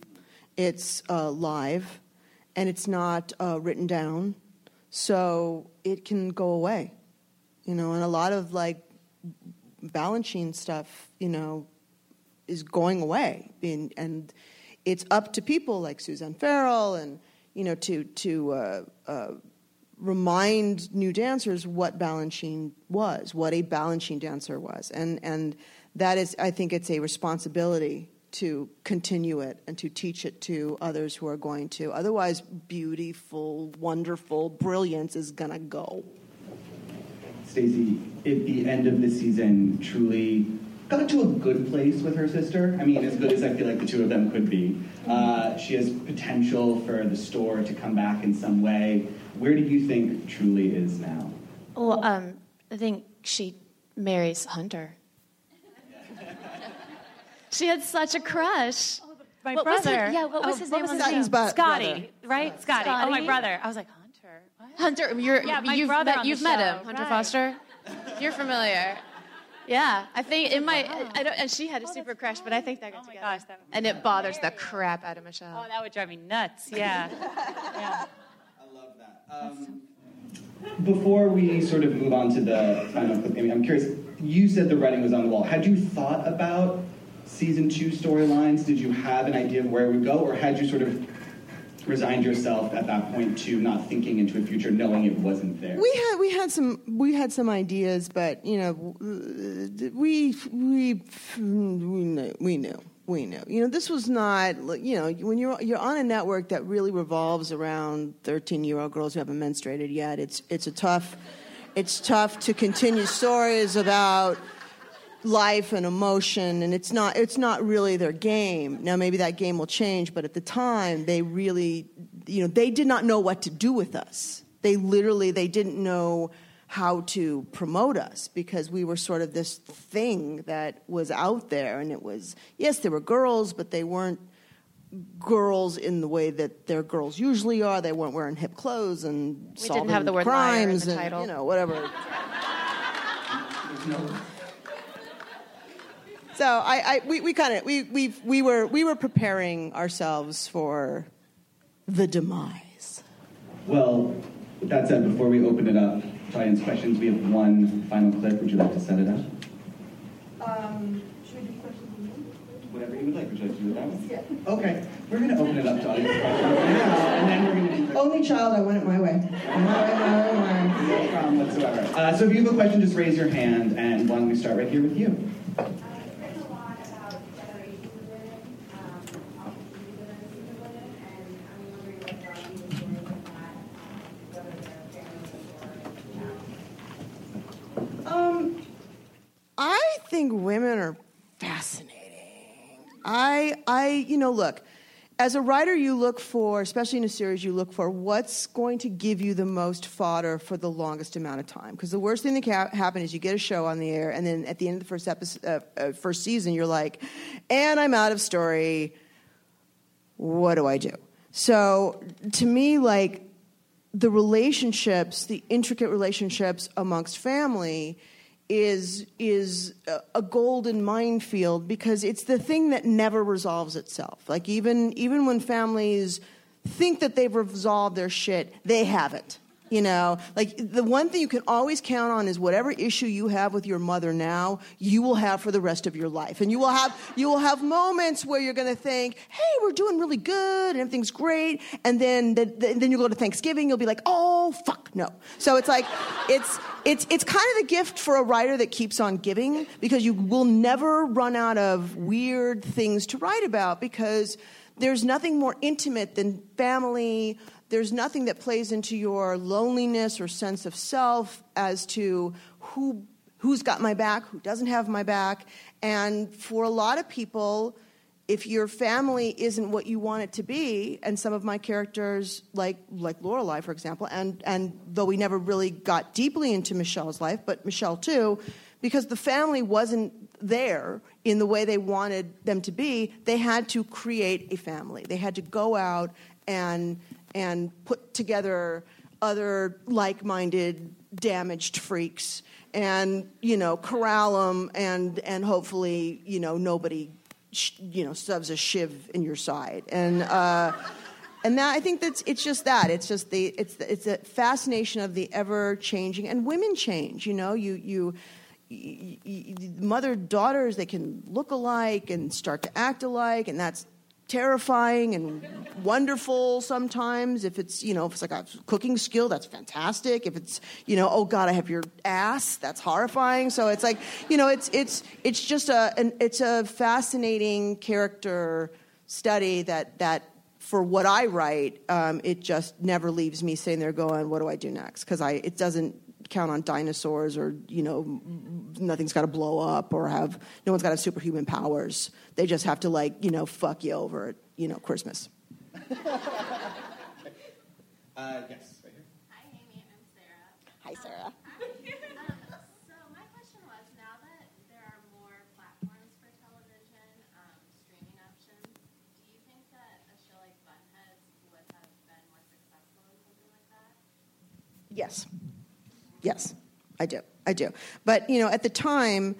it's uh, live, and it's not uh, written down, so it can go away. You know, and a lot of like Balanchine stuff. You know, is going away, and, and it's up to people like Suzanne Farrell and you know to to uh, uh, remind new dancers what Balanchine was, what a Balanchine dancer was, and and that is, I think, it's a responsibility to continue it and to teach it to others who are going to. Otherwise, beautiful, wonderful brilliance is gonna go. Stacey, at the end of the season, truly got to a good place with her sister. I mean, as good as I feel like the two of them could be. Uh, she has potential for the store to come back in some way. Where do you think Truly is now? Well, um, I think she marries Hunter. she had such a crush. My What was brother. Yeah, what was Oh, his what name was on his the name? show? brother. Scotty, right? Scotty. Oh, my brother. I was like, Hunter. What? Hunter, you're, Yeah, my you've brother met, on you've met show, him, Hunter right. Foster. You're familiar. Yeah, I think it might. I don't, and she had a super crush, but I think that got Oh together. gosh, that and it bothers the crap out of Michelle. Oh, that would drive me nuts. Yeah. yeah. I. Um, before we sort of move on to the final clip, Amy, I'm curious. You said the writing was on the wall. Had you thought about season two storylines? Did you have an idea of where it would go, or had you sort of resigned yourself at that point to not thinking into a future, knowing it wasn't there? We had we had some we had some ideas, but you know, we we we knew we knew we knew. You know, this was not you know when you're you're on a network that really revolves around 13 year old girls who haven't menstruated yet. It's it's a tough it's tough to continue stories about life and emotion and it's not it's not really their game now maybe that game will change but at the time they really you know they did not know what to do with us they literally they didn't know how to promote us because we were sort of this thing that was out there and it was yes there were girls but they weren't girls in the way that their girls usually are they weren't wearing hip clothes and We didn't solving have the word liar in crimes the and title. you know whatever So I, I we, we kind of we, we we were we were preparing ourselves for the demise. Well, with that said, before we open it up to audience questions, we have one final clip. Would you like to set it up? Um, should we do questions? Whatever you would like. Would you like to do that one? Yeah. Okay. We're going to open it up to audience questions now, and then we're going to do Only child, I want it my way. My way, my way, my way. No problem whatsoever. Uh, so if you have a question, just raise your hand, and why don't we start right here with you? Um, I think women are fascinating. I, I, you know, look, as a writer, you look for, especially in a series, you look for what's going to give you the most fodder for the longest amount of time. Because the worst thing that can happen is you get a show on the air, and then at the end of the first episode, uh, uh, first season, you're like, and I'm out of story. What do I do? So, to me, like the relationships, the intricate relationships amongst family, is is a, golden minefield because it's the thing that never resolves itself. Like even even when families think that they've resolved their shit, they haven't. You know, like the one thing you can always count on is whatever issue you have with your mother now, you will have for the rest of your life, and you will have you will have moments where you're going to think, "Hey, we're doing really good, and everything's great," and then the, the, then you go to Thanksgiving, you'll be like, "Oh, fuck, no." So it's like it's it's it's kind of the gift for a writer that keeps on giving because you will never run out of weird things to write about because there's nothing more intimate than family there's nothing that plays into your loneliness or sense of self as to who who's got my back, who doesn't have my back. And for a lot of people, if your family isn't what you want it to be, and some of my characters, like like Lorelai, for example, and and though we never really got deeply into Michelle's life, but Michelle too, because the family wasn't there in the way they wanted them to be, they had to create a family. They had to go out and and put together other like-minded damaged freaks and you know corral them and and hopefully you know nobody sh- you know shoves a shiv in your side. And uh and that I think that's it's just that. It's just the it's it's a fascination of the ever changing and women change you know? You you mother daughters they can look alike and start to act alike, and that's terrifying and wonderful sometimes. If it's you know if it's like a cooking skill that's fantastic. If it's you know oh god i have your ass that's horrifying. So it's like you know it's it's it's just a an, it's a fascinating character study that that for what i write um, it just never leaves me sitting there going what do i do next? Because i it doesn't count on dinosaurs or you know nothing's got to blow up or have no one's got to have superhuman powers they just have to like you know fuck you over at you know christmas Uh, yes. Hi, Sarah. hi sarah Um, so my question was, now that there are more platforms for television, um, streaming options, do you think that a show like Bunheads would have been more successful in something like that? Yes. Yes, I do. I do. But, you know, at the time,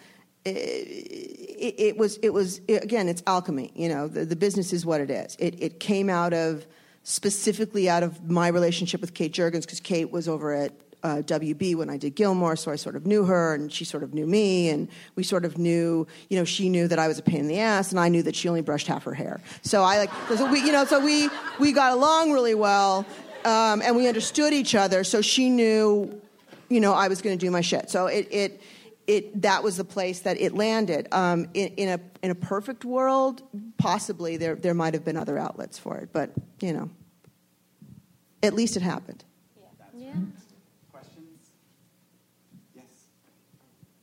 it, it, it was, it was again, it's alchemy. You know, the, the business is what it is. It, it came out of, specifically out of my relationship with Kate Juergens, because Kate was over at uh, WB when I did Gilmore, so I sort of knew her, and she sort of knew me, and we sort of knew, you know, she knew that I was a pain in the ass, and I knew that she only brushed half her hair. So I like, so we, you know, so we we got along really well, um, and we understood each other. So she knew, you know, I was going to do my shit. So it it. It, that was the place that it landed. Um, in, in a in a perfect world, possibly there there might have been other outlets for it, but you know, at least it happened. Yeah. Questions? Yes.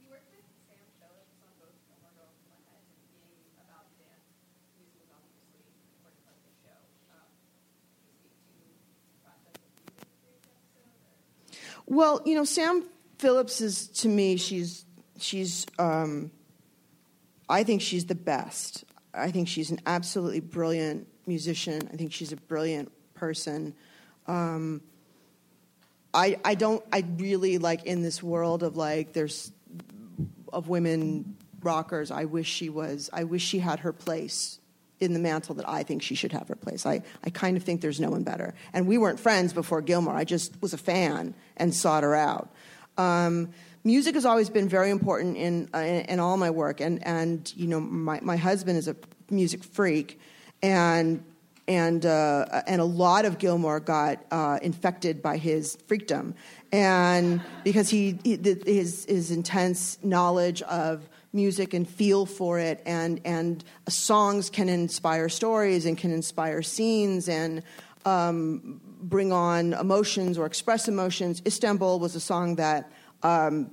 You worked with Sam Phillips on both Gilmore Girls and Bunheads, and being about dance, music was obviously an important part of the show. Um, can you speak to the process of music for each episode? Or? Well, you know, Sam Phillips is to me, she's she's um, I think she's the best. I think she's an absolutely brilliant musician. I think she's a brilliant person. Um, I I don't I really like in this world of like there's of women rockers. I wish she was. I wish she had her place in the mantle that I think she should have her place. I, I kind of think there's no one better. And we weren't friends before Gilmore. I just was a fan and sought her out. Um, music has always been very important in, uh, in, in all my work. And, and you know, my, my husband is a music freak. And and uh, and a lot of Gilmore got uh, infected by his freakdom, and because he, he his his intense knowledge of music and feel for it, and and songs can inspire stories and can inspire scenes and um, bring on emotions or express emotions. Istanbul was a song that. Um,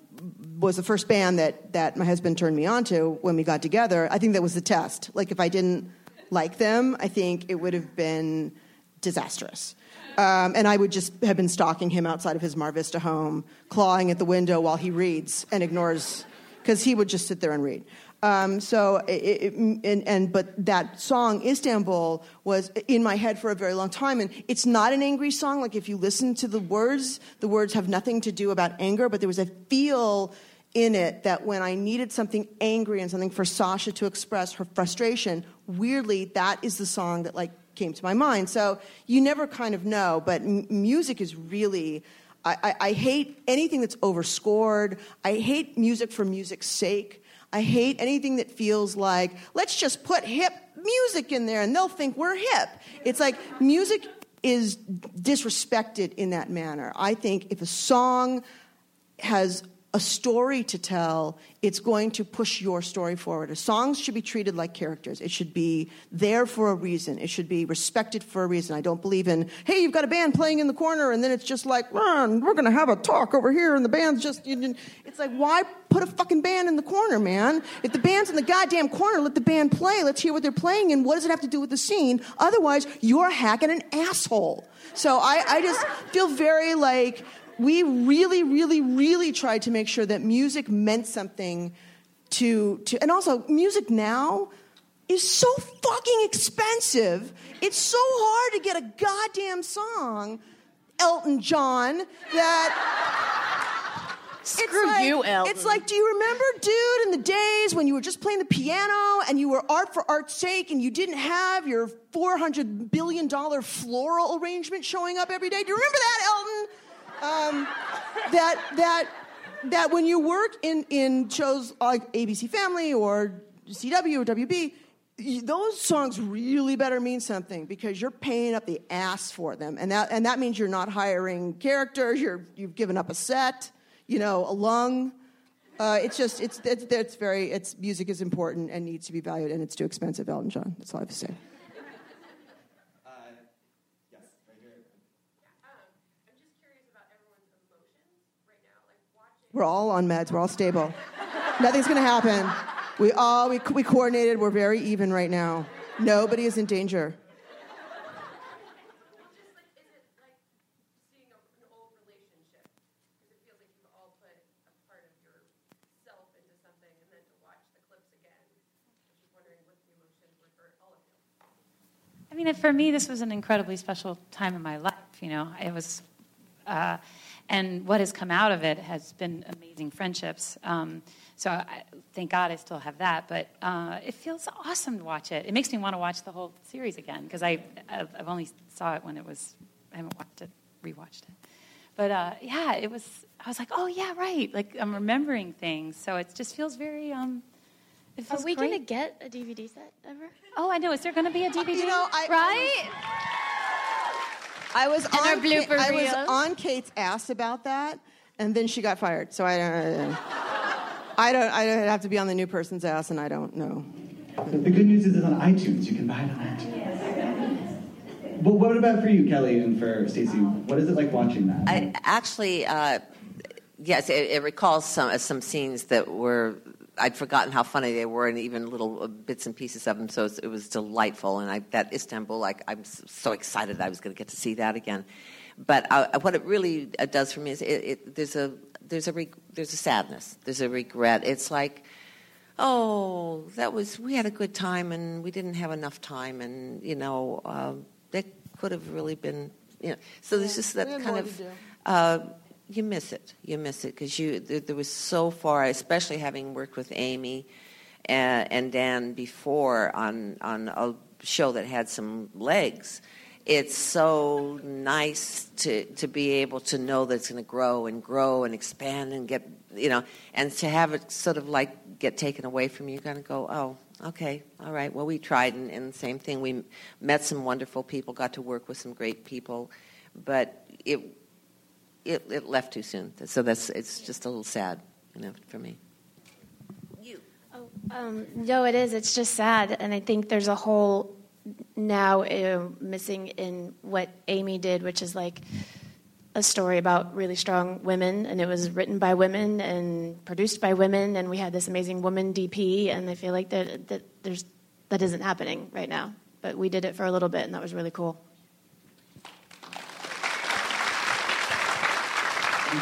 was the first band that, that my husband turned me on to when we got together. I think that was the test. Like, if I didn't like them, I think it would have been disastrous. Um, and I would just have been stalking him outside of his Mar Vista home, clawing at the window while he reads and ignores, because he would just sit there and read. Um, so, it, it, and, and, but that song, Istanbul, was in my head for a very long time. And it's not an angry song. Like, if you listen to the words, the words have nothing to do about anger, but there was a feel in it that when I needed something angry and something for Sasha to express her frustration, weirdly, that is the song that like came to my mind. So you never kind of know, but m- music is really. I, I, I hate anything that's overscored. I hate music for music's sake. I hate anything that feels like let's just put hip music in there and they'll think we're hip. It's like music is disrespected in that manner. I think if a song has a story to tell, it's going to push your story forward. Songs should be treated like characters. It should be there for a reason. It should be respected for a reason. I don't believe in, hey, you've got a band playing in the corner, and then it's just like, Run, we're going to have a talk over here, and the band's just. It's like, why put a fucking band in the corner, man? If the band's in the goddamn corner, let the band play. Let's hear what they're playing, and what does it have to do with the scene? Otherwise, you're hacking an asshole. So I, I just feel very like we really, really, really tried to make sure that music meant something to, to and also music now is so fucking expensive. It's so hard to get a goddamn song, Elton John, that Screw like, you, Elton. It's like, do you remember, dude, in the days when you were just playing the piano and you were art for art's sake and you didn't have your $400 billion floral arrangement showing up every day? Do you remember that, Elton? Um, that, that, that when you work in, in shows like ABC Family or CW or WB, those songs really better mean something because you're paying up the ass for them, and that and that means you're not hiring characters. You're you've given up a set, you know, a lung. Uh, it's just it's, it's it's very it's music is important and needs to be valued, and it's too expensive. Elton John. That's all I have to say. We're all on meds. We're all stable. Nothing's going to happen. We all we, we coordinated. We're very even right now. Nobody is in danger. I mean, for me, this was an incredibly special time in my life. You know, it was, uh, and what has come out of it has been amazing friendships. Um, so I, thank God I still have that. But uh, it feels awesome to watch it. It makes me want to watch the whole series again because I I've I've only saw it when it was I haven't watched it rewatched it. But uh, yeah, it was. I was like, oh yeah, right. Like I'm remembering things. So it just feels very. Um, it Are we great. gonna get a DVD set ever? Oh, I know. Is there going to be a DVD? You know, I, Right? I was And our on blooper Ka- I was reels. on Kate's ass about that, and then she got fired. So I don't. I don't. I don't have to be on the new person's ass, and I don't know. The good news is it's on iTunes. You can buy it on iTunes. But what about for you, Kelly, and for Stacey? What is it like watching that? I actually, uh, yes, it, it recalls some some scenes that were I'd forgotten how funny they were, and even little uh, bits and pieces of them. So it was, delightful, and I, that Istanbul, like I'm so excited I was going to get to see that again. But uh, what it really uh, does for me is it, it, there's a there's a reg- there's a sadness, there's a regret. It's like oh, that was we had a good time and we didn't have enough time, and you know um, that could have really been, you know. So there's just that kind of. You miss it. You miss it because you there, there was so far, especially having worked with Amy and, and Dan before on on a show that had some legs. It's so nice to to be able to know that it's going to grow and grow and expand and get you know, and to have it sort of like get taken away from you. kind of go, oh, okay, all right. Well, we tried, and, and same thing. We met some wonderful people, got to work with some great people, but it it, it left too soon. So that's it's just a little sad, you know, for me. You. Oh, um, no, it is. It's just sad, and I think there's a whole now uh, missing in what Amy did, which is like a story about really strong women, and it was written by women and produced by women, and we had this amazing woman DP, and I feel like that, that there's that isn't happening right now. But we did it for a little bit, and that was really cool. I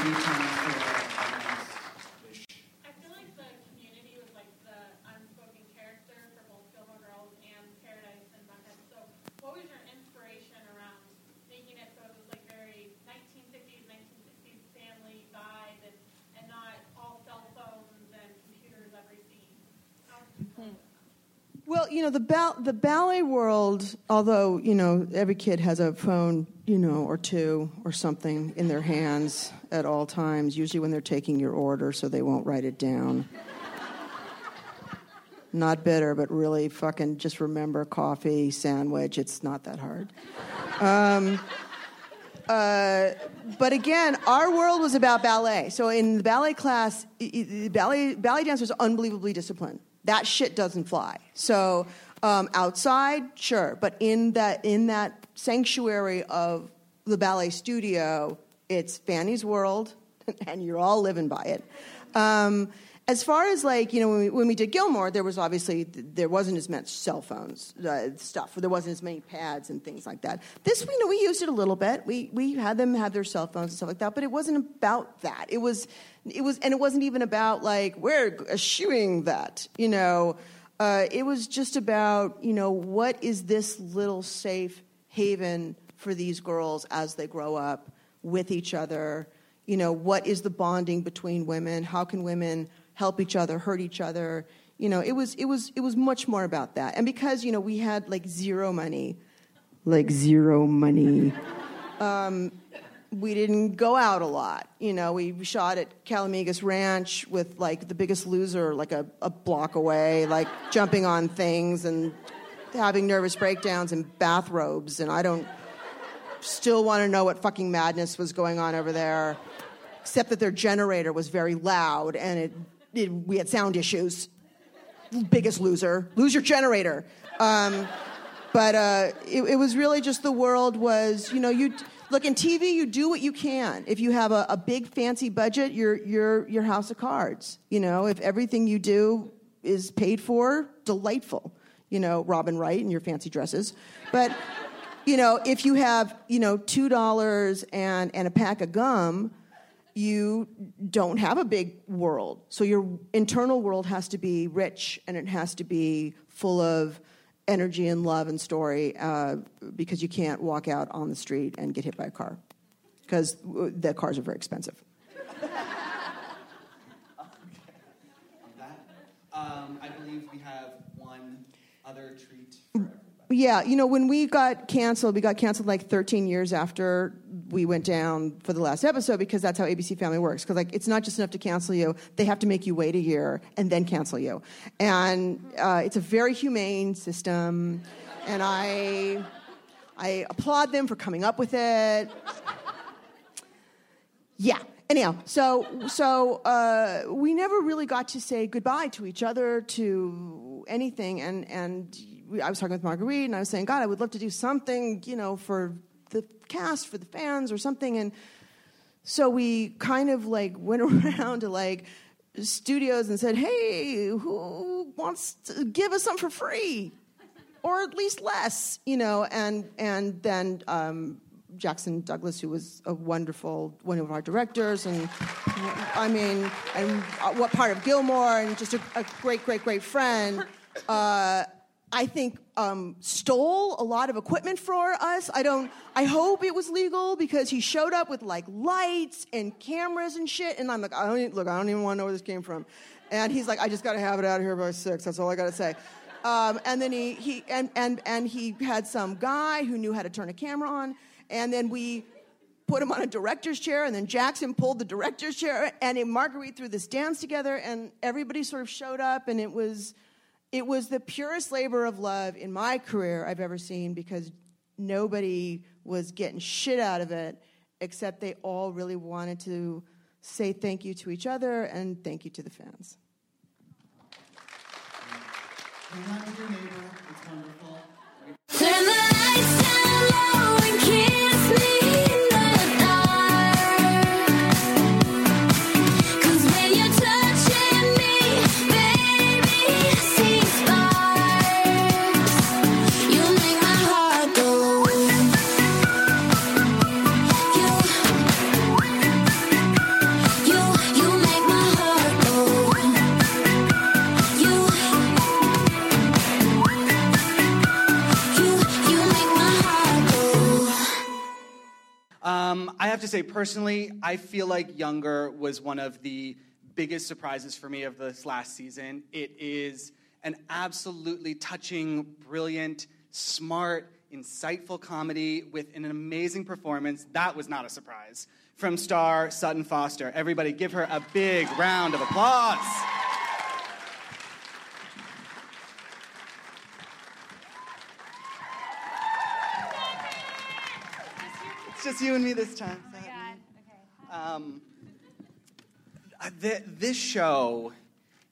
feel like the community was like the unspoken character for both Gilmore Girls and Paradise and Bunheads. So, what was your inspiration around making it so it was like very 1950s, 1960s family vibe and, and not all cell phones and computers every scene? How did you pull it? Well, you know the bal- the ballet world. Although you know every kid has a phone, you know, or two or something in their hands at all times. Usually when they're taking your order, so they won't write it down. not bitter, but really fucking just remember coffee, sandwich. It's not that hard. Um, uh, but again, our world was about ballet. So in the ballet class, ballet ballet dancers are unbelievably disciplined. That shit doesn't fly. So um, outside, sure, but in that in that sanctuary of the ballet studio, it's Fanny's world, and you're all living by it. Um, as far as like you know, when we, when we did Gilmore, there was obviously there wasn't as much cell phones uh, stuff. There wasn't as many pads and things like that. This we know we used it a little bit. We we had them have their cell phones and stuff like that, but it wasn't about that. It was it was and it wasn't even about like we're eschewing that. You know, uh, it was just about you know what is this little safe haven for these girls as they grow up with each other you know what is the bonding between women how can women help each other hurt each other you know it was it was it was much more about that and because you know we had like zero money like zero money um, we didn't go out a lot. You know, we shot at Calamigos Ranch with like the biggest loser, like a, a block away, like jumping on things and having nervous breakdowns in bathrobes. And I don't still want to know what fucking madness was going on over there, except that their generator was very loud and it we had sound issues. Biggest loser. Lose your generator. Um, but uh, it, it was really just the world was, you know, you look in TV, you do what you can. If you have a, a big fancy budget, you're, you're, you're House of Cards. You know, if everything you do is paid for, delightful. You know, Robin Wright and your fancy dresses. But, you know, if you have, you know, $2 and, and a pack of gum, you don't have a big world. So your internal world has to be rich and it has to be full of energy and love and story uh, because you can't walk out on the street and get hit by a car because the cars are very expensive. Um, I believe we have one other treat. Yeah, you know, when we got canceled, we got canceled like 13 years after we went down for the last episode because that's how ABC Family works. Because like, it's not just enough to cancel you; they have to make you wait a year and then cancel you. And uh, it's a very humane system, and I, I applaud them for coming up with it. Yeah. Anyhow, so so uh, we never really got to say goodbye to each other, to anything, and and I was talking with Marguerite, and I was saying, God, I would love to do something, you know, for the cast, for the fans, or something, and so we kind of like went around to like studios and said, Hey, who wants to give us some for free, or at least less, you know, and and then. Um, Jackson Douglas, who was a wonderful one of our directors, and I mean, and uh, what part of Gilmore, and just a, a great, great, great friend. Uh, I think um, stole a lot of equipment for us. I don't. I hope it was legal because he showed up with like lights and cameras and shit, and I'm like, I don't even, look. I don't even want to know where this came from. And he's like, I just got to have it out of here by six. That's all I got to say. Um, and then he, he and, and, and he had some guy who knew how to turn a camera on. And then we put him on a director's chair, and then Jackson pulled the director's chair, and Marguerite threw this dance together, and everybody sort of showed up, and it was, it was the purest labor of love in my career I've ever seen because nobody was getting shit out of it, except they all really wanted to say thank you to each other and thank you to the fans. Say, personally, I feel like Younger was one of the biggest surprises for me of this last season. It is an absolutely touching, brilliant, smart, insightful comedy with an amazing performance. That was not a surprise. From star Sutton Foster. Everybody give her a big round of applause. It's just you and me this time. Um, th- this show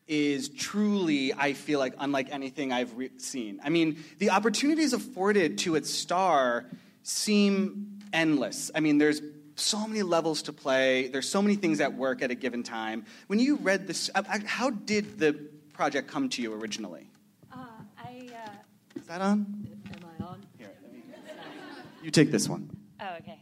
is truly, I feel like, unlike anything I've re- seen. I mean, the opportunities afforded to its star seem endless. I mean, there's so many levels to play. There's so many things at work at a given time. When you read this, uh, uh, how did the project come to you originally? Uh, I, uh, Is that on? am I on? Here, let me. You take this one. Oh, okay.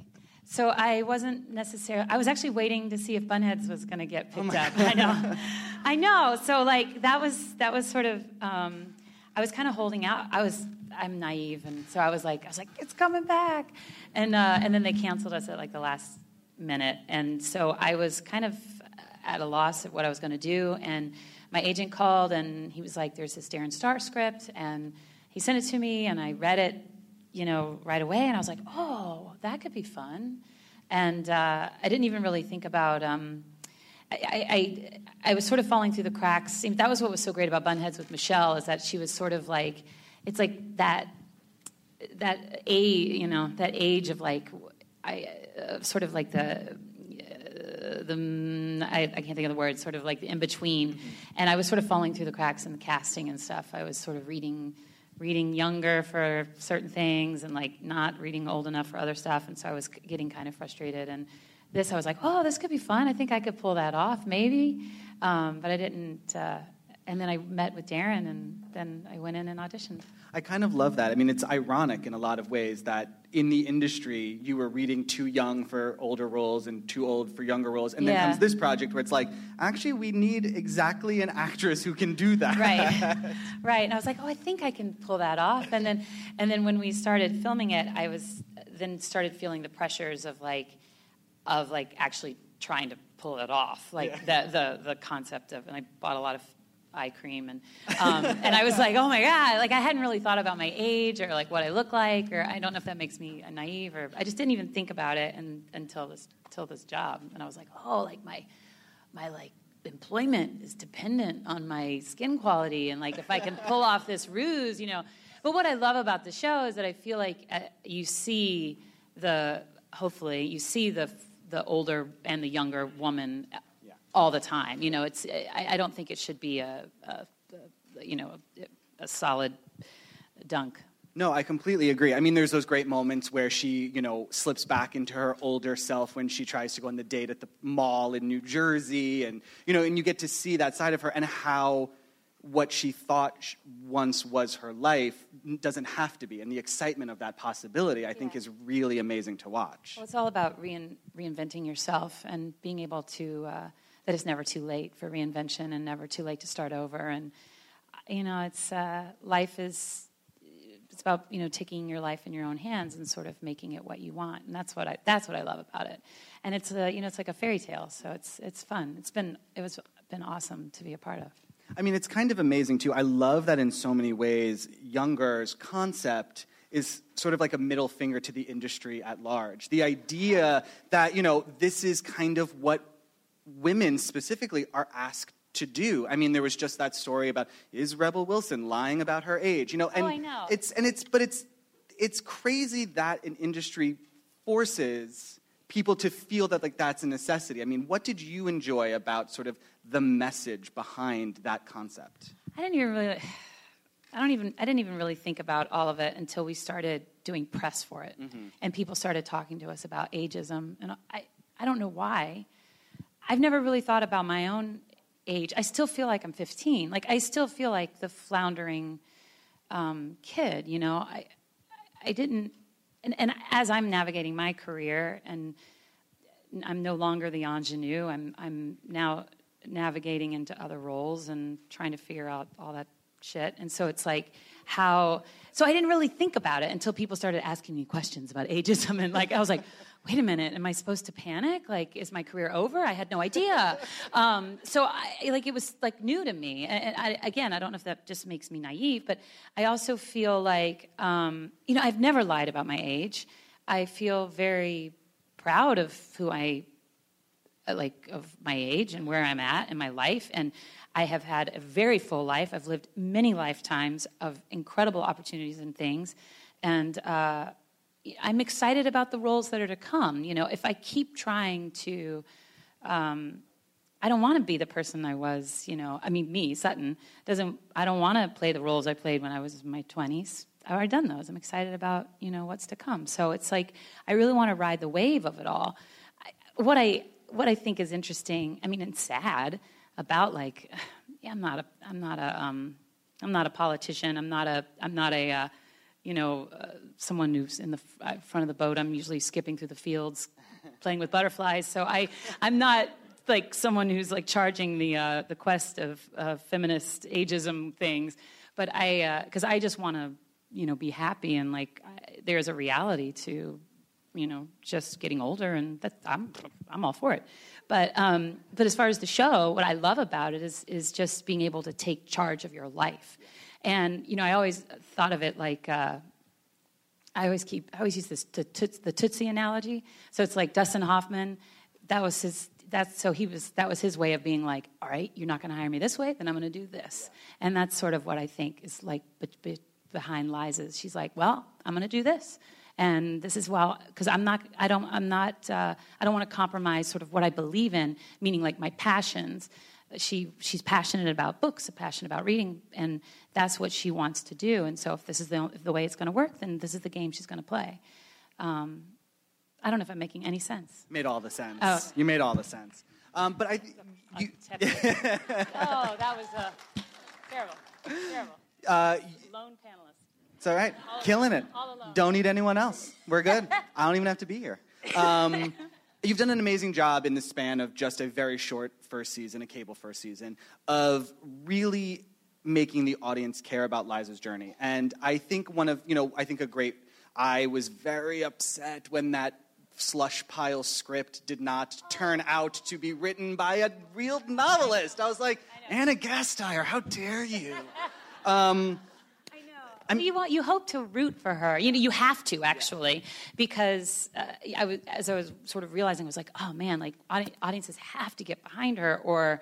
So I wasn't necessarily. I was actually waiting to see if Bunheads was going to get picked up. I know, I know. So like that was that was sort of. Um, I was kind of holding out. I was. I'm naive, and so I was like, I was like, it's coming back, and uh, and then they canceled us at like the last minute, and so I was kind of at a loss at what I was going to do, and my agent called, and he was like, "There's this Darren Star script," and he sent it to me, and I read it you know, right away. And I was like, oh, that could be fun. and uh, I didn't even really think about. Um, I, I, I was sort of falling through the cracks. That was what was so great about Bunheads with Michelle is that she was sort of like, it's like that that a you know, that age of like, I uh, sort of like the. Uh, the I, I can't think of the word, sort of like the in between, and I was sort of falling through the cracks in the casting and stuff. I was sort of reading, reading younger for certain things, and like not reading old enough for other stuff, and so I was getting kind of frustrated. And this, I was like, oh, this could be fun. I think I could pull that off, maybe, um, but I didn't. Uh, and then I met with Darren, and then I went in and auditioned. I kind of love that. I mean, it's ironic in a lot of ways that in the industry you were reading too young for older roles and too old for younger roles, and then comes this project where it's like, actually, we need exactly an actress who can do that. Right. right. And I was like, oh, I think I can pull that off. And then, and then when we started filming it, I was then started feeling the pressures of like, of like actually trying to pull it off, like the, the the concept of. And I bought a lot of eye cream and um, and I was like, oh my god, like I hadn't really thought about my age or like what I look like, or I don't know if that makes me naive or I just didn't even think about it and, until this until this job. And I was like, oh, like my my like employment is dependent on my skin quality and like if i can pull off this ruse you know but what i love about the show is that i feel like uh, you see the hopefully you see the the older and the younger woman all the time you know it's i, I don't think it should be a, a, a you know a, a solid dunk No, I completely agree. I mean, there's those great moments where she, you know, slips back into her older self when she tries to go on the date at the mall in New Jersey, and you know, and you get to see that side of her and how what she thought once was her life doesn't have to be, and the excitement of that possibility, I think, is really amazing to watch. Well, it's all about rein, reinventing yourself and being able to, uh, that it's never too late for reinvention and never too late to start over. And, you know, it's, uh, life is, it's about, you know, taking your life in your own hands and sort of making it what you want. And that's what I, that's what I love about it. And it's, a, you know, it's like a fairy tale. So it's, it's fun. It's been, it was been awesome to be a part of. I mean, it's kind of amazing too. I love that in so many ways, Younger's concept is sort of like a middle finger to the industry at large. The idea that, you know, this is kind of what women specifically are asked to do. I mean, there was just that story about is Rebel Wilson lying about her age, you know, oh, and Oh, I know. it's and it's but it's it's crazy that an industry forces people to feel that like that's a necessity. I mean, what did you enjoy about sort of the message behind that concept? I didn't even really. I don't even. I didn't even really think about all of it until we started doing press for it, mm-hmm. and people started talking to us about ageism. And I, I don't know why. I've never really thought about my own age. I still feel like I'm 15. Like I still feel like the floundering um, kid. You know, I, I didn't. And, and as I'm navigating my career, and I'm no longer the ingenue. I'm I'm now navigating into other roles and trying to figure out all that shit. And so it's like how. So I didn't really think about it until people started asking me questions about ageism, and like I was like, wait a minute, am I supposed to panic? Like, is my career over? I had no idea. Um, so I like it was like new to me. And I, again, I don't know if that just makes me naive, but I also feel like um, you know I've never lied about my age. I feel very proud of who I uh, like of my age and where I'm at in my life and I have had a very full life. I've lived many lifetimes of incredible opportunities and things and uh, I'm excited about the roles that are to come. You know, if I keep trying to um, I don't want to be the person I was, you know. I mean, me, Sutton, doesn't. I don't want to play the roles I played when I was in my twenties. I've already done those. I'm excited about, you know, what's to come. So it's like I really want to ride the wave of it all. I, what I what I think is interesting, I mean, and sad about like, yeah, I'm not a, I'm not a, um, I'm not a politician. I'm not a, I'm not a, uh, you know, uh, someone who's in the f- uh, front of the boat. I'm usually skipping through the fields, playing with butterflies. So I, I'm not like someone who's like charging the uh, the quest of uh, feminist ageism things. But I, because I just want to, you know, be happy and like I, there's a reality to you know, just getting older, and that I'm I'm all for it. But um, but as far as the show, what I love about it is is just being able to take charge of your life. And you know, I always thought of it like uh, I always keep, I always use this the, toots, the Tootsie analogy. So it's like Dustin Hoffman, that was his, that's, so he was, that was his way of being like, all right, you're not going to hire me this way, then I'm going to do this. And that's sort of what I think is like be, be, behind Liza's. She's like, well, I'm going to do this. And this is well, because I'm not, I don't, I'm not, uh, I don't want to compromise sort of what I believe in, meaning like my passions she she's passionate about books, passionate about reading, and that's what she wants to do. And so, if this is the, if the way it's going to work, then this is the game she's going to play. Um, I don't know if I'm making any sense. Made all the sense. Oh. You made all the sense. Um, but I, you, oh, that was uh, terrible, terrible. uh, Lone panelist. it's all right. All Killing alone. it. All alone. Don't need anyone else. We're good. I don't even have to be here. Um, you've done an amazing job in the span of just a very short first season, a cable first season, of really making the audience care about Liza's journey. And I think one of, you know, I think a great, I was very upset when that slush pile script did not turn out to be written by a real novelist. I was like, Ana Gasteyer, how dare you? Um, Well, you want you hope to root for her. You know, you have to actually, because uh, I was as I was sort of realizing, I was like, oh man, like audi- audiences have to get behind her, or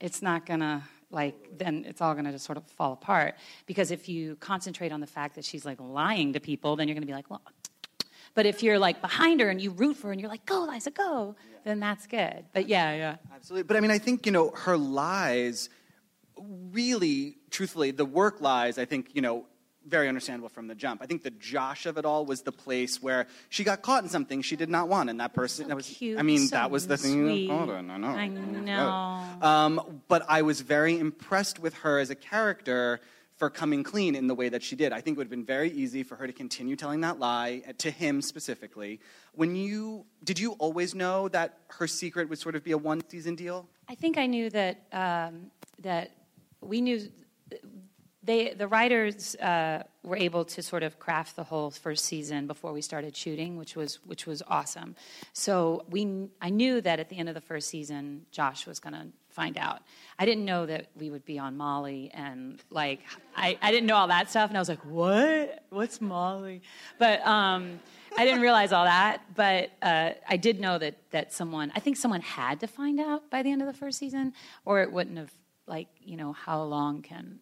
it's not gonna like then it's all gonna just sort of fall apart. Because if you concentrate on the fact that she's like lying to people, then you're gonna be like, well. But if you're like behind her and you root for her and you're like, go, Liza, go, then that's good. But yeah, yeah. Absolutely. But I mean, I think, you know, her lies really, truthfully, the work lies, I think, you know, very understandable from the jump. I think the Josh of it all was the place where she got caught in something she did not want, and that person that was. cute, I mean, so that was the thing. sweet. On, I know. I know. Um, but I was very impressed with her as a character for coming clean in the way that she did. I think it would have been very easy for her to continue telling that lie uh, to him specifically. When you did you always know that her secret would sort of be a one season deal? I think I knew that um, that we knew they the writers uh, were able to sort of craft the whole first season before we started shooting, which was which was awesome. So we I knew that at the end of the first season, Josh was going to find out. I didn't know that we would be on Molly and like I, I didn't know all that stuff, and I was like, what? What's Molly? But um, I didn't realize all that. But uh, I did know that that someone I think someone had to find out by the end of the first season, or it wouldn't have like you know how long can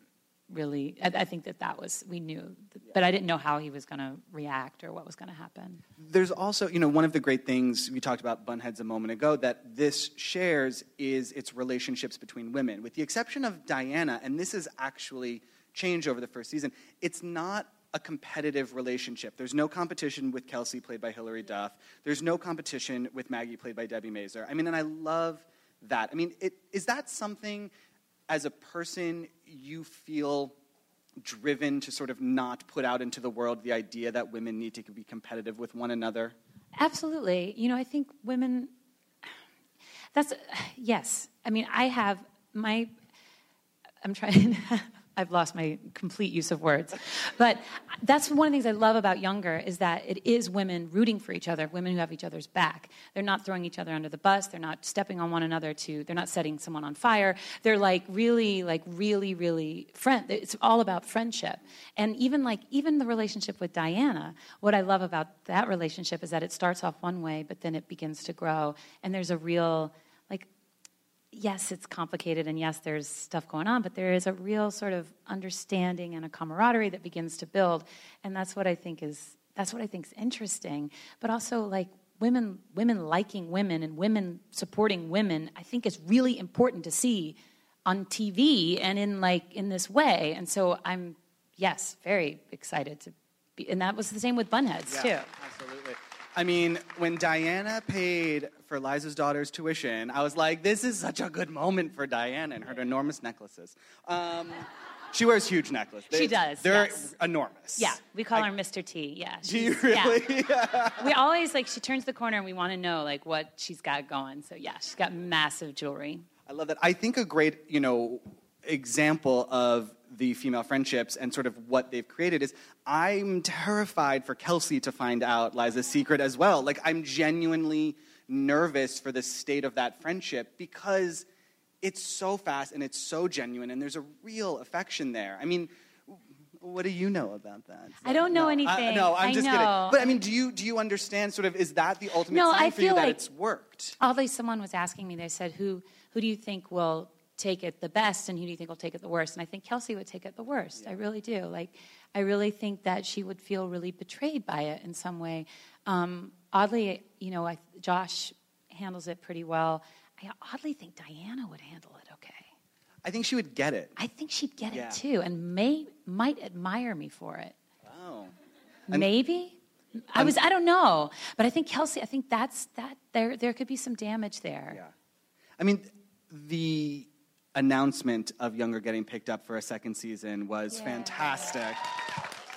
really I, I think that that was we knew but i didn't know how he was going to react or what was going to happen There's also, you know, one of the great things we talked about Bunheads a moment ago that this shares is its relationships between women. With the exception of Diana, and this has actually changed over the first season, it's not a competitive relationship. There's no competition with Kelsey, played by Hilary Duff. There's no competition with Maggie, played by Debi Mazar. I mean, and I love that. I mean, it, is that something as a person you feel driven to sort of not put out into the world the idea that women need to be competitive with one another? absolutely you know i think women that's yes i mean i have my i'm trying I've lost my complete use of words. But that's one of the things I love about Younger is that it is women rooting for each other, women who have each other's back. They're not throwing each other under the bus. They're not stepping on one another to, they're not setting someone on fire. They're like really, like really, really friend. It's all about friendship. And even like, even the relationship with Diana, what I love about that relationship is that it starts off one way, but then it begins to grow. And there's a real, yes, it's complicated, and yes, there's stuff going on, but there is a real sort of understanding and a camaraderie that begins to build, and that's what I think is that's what I think is interesting. But also, like women, women liking women and women supporting women, I think is really important to see on TV and in like in this way. And so I'm yes, very excited to be, and that was the same with Bunheads too. Absolutely. I mean, when Diana paid for Liza's daughter's tuition, I was like, this is such a good moment for Diane and her enormous necklaces. Um, she wears huge necklaces. She does, They're yes. enormous. Yeah, we call her Mr. T. Yeah. Do you she's- yeah. really? we always like she turns the corner and we want to know like what she's got going. So yeah, she's got massive jewelry. I love that. I think a great, you know, example of the female friendships and sort of what they've created is I'm terrified for Kelsey to find out Liza's secret as well. Like I'm genuinely nervous for the state of that friendship because it's so fast and it's so genuine and there's a real affection there. I mean, What do you know about that? I don't know No, I- anything. no, I'm I just know. kidding. But I mean, do you do you understand? Sort of, is that the ultimate No, sign I for you feel that like- it's worked? Although someone was asking me, they said, "Who who do you think will take it the best, and who do you think will take it the worst?" And I think Kelsey would take it the worst. I really do. Like, I really think that she would feel really betrayed by it in some way. Um, oddly, you know, I, Josh handles it pretty well. I oddly think Diana would handle it okay. I think she would get it. I think she'd get Yeah. it too, and may might admire me for it. Oh. Maybe. I was. I don't know, but I think Kelsey. I think that's that. There, there could be some damage there. Yeah. I mean, the announcement of Younger getting picked up for a second season was fantastic.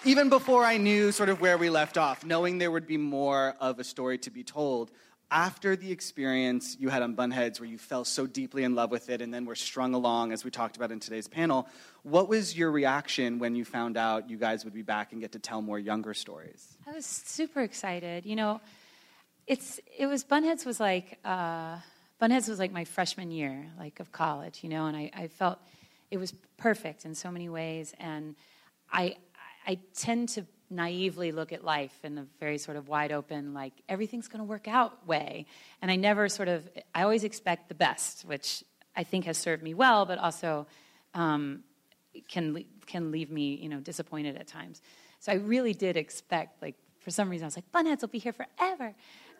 Even before I knew sort of where we left off, knowing there would be more of a story to be told, after the experience you had on Bunheads where you fell so deeply in love with it and then were strung along, as we talked about in today's panel, what was your reaction when you found out you guys would be back and get to tell more Younger stories? I was super excited. You know, it's it was Bunheads was like uh, Bunheads was like my freshman year, like of college. You know, and I, I felt it was perfect in so many ways. And I I tend to naively look at life in a very sort of wide open, like everything's going to work out way. And I never sort of I always expect the best, which I think has served me well, but also. Um, can can leave me you know disappointed at times. So I really did expect like for some reason I was like Bunheads will be here forever,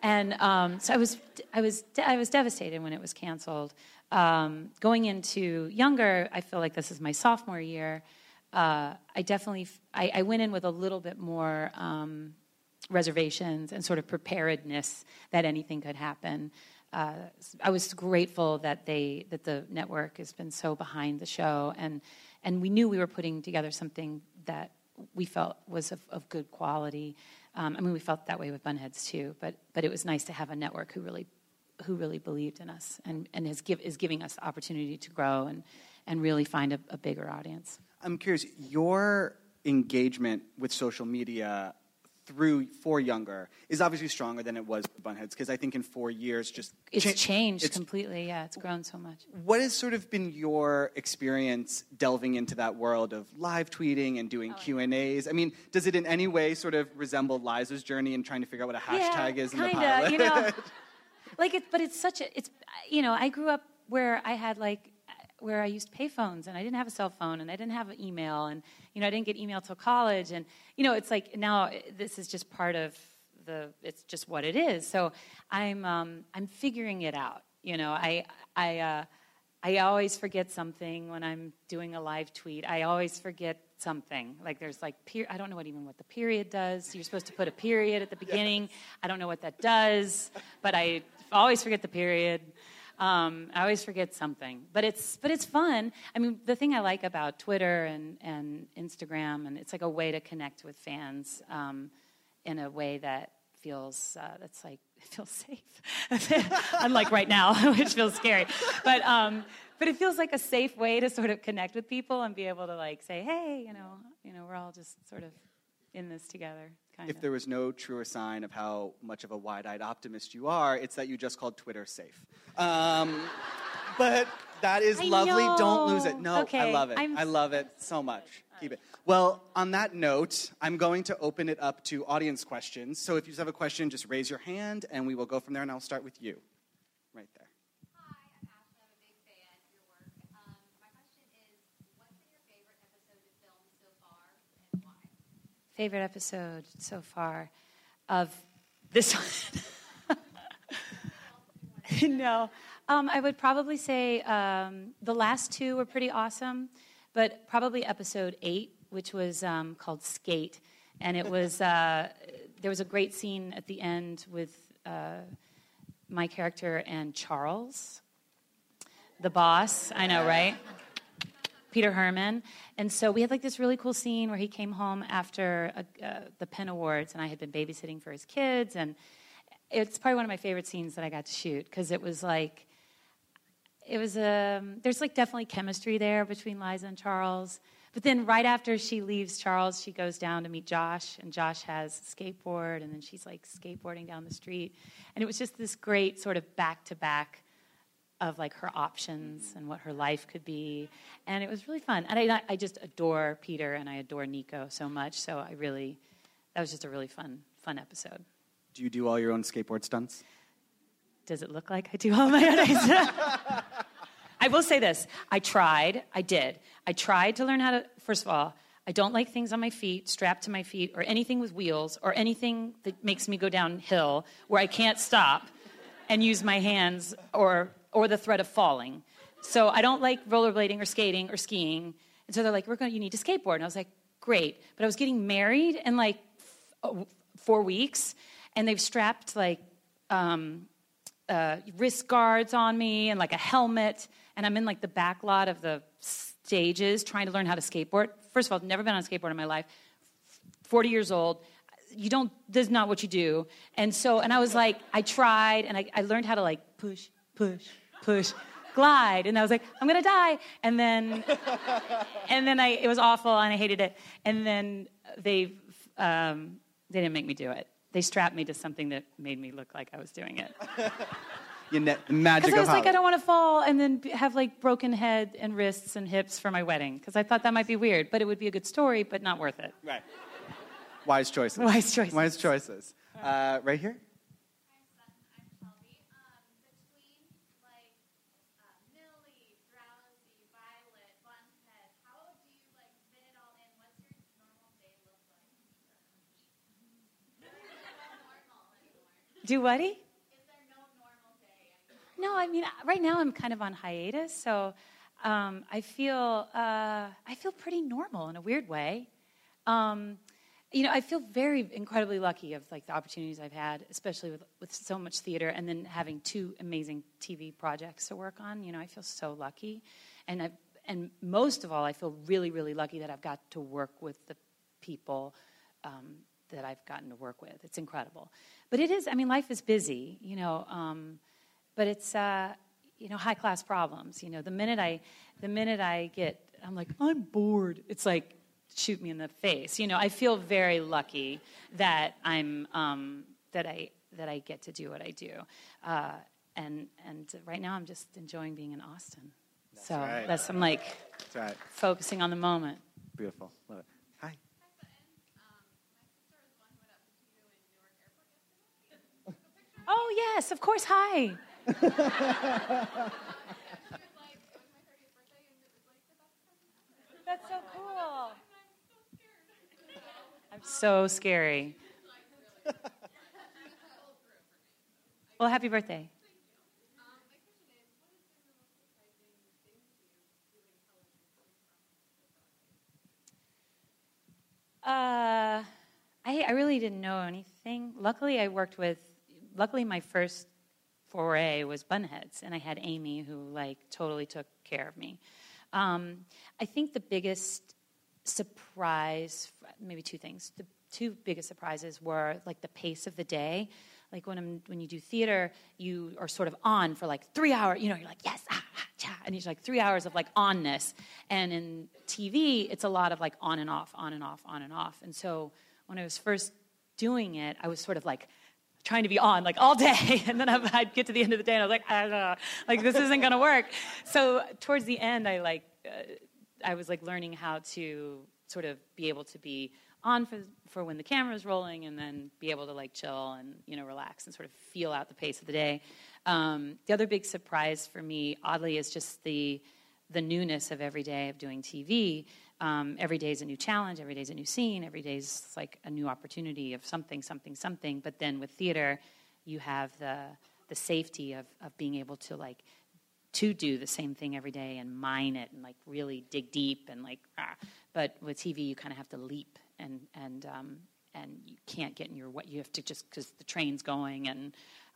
and um, so I was I was I was devastated when it was canceled. Um, going into younger, I feel like this is my sophomore year. Uh, I definitely I, went in with a little bit more. Um, reservations and sort of preparedness that anything could happen. Uh, I was grateful that they that the network has been so behind the show, and and we knew we were putting together something that we felt was of, of good quality. Um, I mean, we felt that way with Bunheads too, but but it was nice to have a network who really who really believed in us and and is give, is giving us the opportunity to grow and and really find a, a bigger audience. I'm curious, your engagement with social media through for younger is obviously stronger than it was for Bunheads because I think in four years just It's cha- changed it's- completely. Yeah, it's grown so much. What has sort of been your experience delving into that world of live tweeting and Oh, doing Q and A's? I mean, does it in any way sort of resemble Liza's journey in trying to figure out what a hashtag yeah, is in the kinda, pilot? You know, like it, but it's such a. It's you know, I grew up where I had like where I used payphones and I didn't have a cell phone and I didn't have an email and you know I didn't get email till college and you know it's like now eh, this is just part of the it's just what it is. So I'm um, I'm figuring it out you know. I I uh, I always forget something when I'm doing a live tweet. I always forget something. Like there's like per- I don't know what even what the period does. You're supposed to put a period at the beginning. I don't know what that does but I always forget the period um, I always forget something, but it's but it's fun. I mean, the thing I like about Twitter and and Instagram, and it's like a way to connect with fans um, in a way that feels uh, that's like feels safe. Unlike right now, which feels scary, but um, but it feels like a safe way to sort of connect with people and be able to like say, hey, you know, you know, we're all just sort of in this together. Kind if there was no truer sign of how much of a wide-eyed optimist you are, it's that you just called Twitter safe. Um, but that is I lovely. Don't lose it. know. No, I love it. I'm I love it so much. Keep it. Well, on that note, I'm going to open it up to audience questions. So if you have a question, just raise your hand, and we will go from there. And I'll start with you, right there. Favorite episode so far of this one. no, um, I would probably say um, the last two were pretty awesome, but probably episode eight, which was um, called Skate, and it was uh, there was a great scene at the end with uh, my character and Charles, the boss. I know, right? Peter Hermann. And so we had like this really cool scene where he came home after uh uh, the Penn Awards, and I had been babysitting for his kids. And it's probably one of my favorite scenes that I got to shoot because it was like, it was um, there's like definitely chemistry there between Liza and Charles. But then right after she leaves Charles, she goes down to meet Josh, and Josh has a skateboard, and then she's like skateboarding down the street. And it was just this great sort of back to back of like her options and what her life could be, and it was really fun. And I, I just adore Peter and I adore Nico so much. So I really, that was just a really fun, fun episode. Do you do all your own skateboard stunts? Does it look like I do all my own? I will say this: I tried. I did. I tried to learn how to. First of all, I don't like things on my feet, strapped to my feet, or anything with wheels, or anything that makes me go downhill where I can't stop and use my hands or or the threat of falling. So I don't like rollerblading or skating or skiing. And so they're like, "We're going. You need to skateboard." And I was like, "Great," but I was getting married in like f- uh, four weeks, and they've strapped like. Um, uh, wrist guards on me and like a helmet, and I'm in like the back lot of the stages trying to learn how to skateboard. First of all, I've never been on a skateboard in my life. 40 years old. You don't, this is not what you do. And so, and I was like, I tried and I, I learned how to like push, push, push, glide. And I was like, I'm gonna die. And then, and then I, it was awful and I hated it. And then they, um, they didn't make me do it. They strapped me to something that made me look like I was doing it. You ne- magic Because I was like, I don't want to fall and then have like broken head and wrists and hips for my wedding. Because I thought that might be weird, but it would be a good story, but not worth it. Right. Wise choices. Wise choices. Wise choices. Uh, right here. Do whaty? No, I mean, right now I'm kind of on hiatus, so um, I feel uh, I feel pretty normal in a weird way. Um, you know, I feel very incredibly lucky of like the opportunities I've had, especially with with so much theater, and then having two amazing TV projects to work on. You know, I feel so lucky, and I and most of all, I feel really, really lucky that I've got to work with the people um, that I've gotten to work with. It's incredible, but it is. I mean, life is busy. You know. Um, but it's uh, you know high class problems. You know, the minute I the minute I get, I'm like I'm bored. It's like shoot me in the face. You know, I feel very lucky that I'm um, that I that I get to do what I do. Uh, and and right now I'm just enjoying being in Austin. so right. that's I'm like That's right. focusing on the moment. Beautiful. Love it. Hi. Oh yes, of course. Hi. That's so cool. I'm so scary. Well, happy birthday. Uh, I, I really didn't know anything. Luckily, I worked with. Luckily, my first foray was Bunheads, and I had Amy who like totally took care of me. Um, I think the biggest surprise, maybe two things. The two biggest surprises were like the pace of the day. Like when I'm, when you do theater, you are sort of on for like three hours. You know, you're like yes, ah, ah, cha, and it's like three hours of like onness. And in TV, it's a lot of like on and off, on and off, on and off. And so when I was first doing it, I was sort of like trying to be on like all day. And then I'd get to the end of the day and I was like I don't know. Like this isn't gonna work. So towards the end I like uh, I was like learning how to sort of be able to be on for for when the camera's rolling and then be able to like chill and you know relax and sort of feel out the pace of the day. Um, the other big surprise for me oddly is just the the newness of every day of doing TV. Um, every day is a new challenge. Every day is a new scene. Every day is like a new opportunity of something, something, something. But then with theater, you have the the safety of of being able to like to do the same thing every day and mine it and like really dig deep and like. Ah. But with TV, you kind of have to leap and and um, and you can't get in your way. You have to just because the train's going and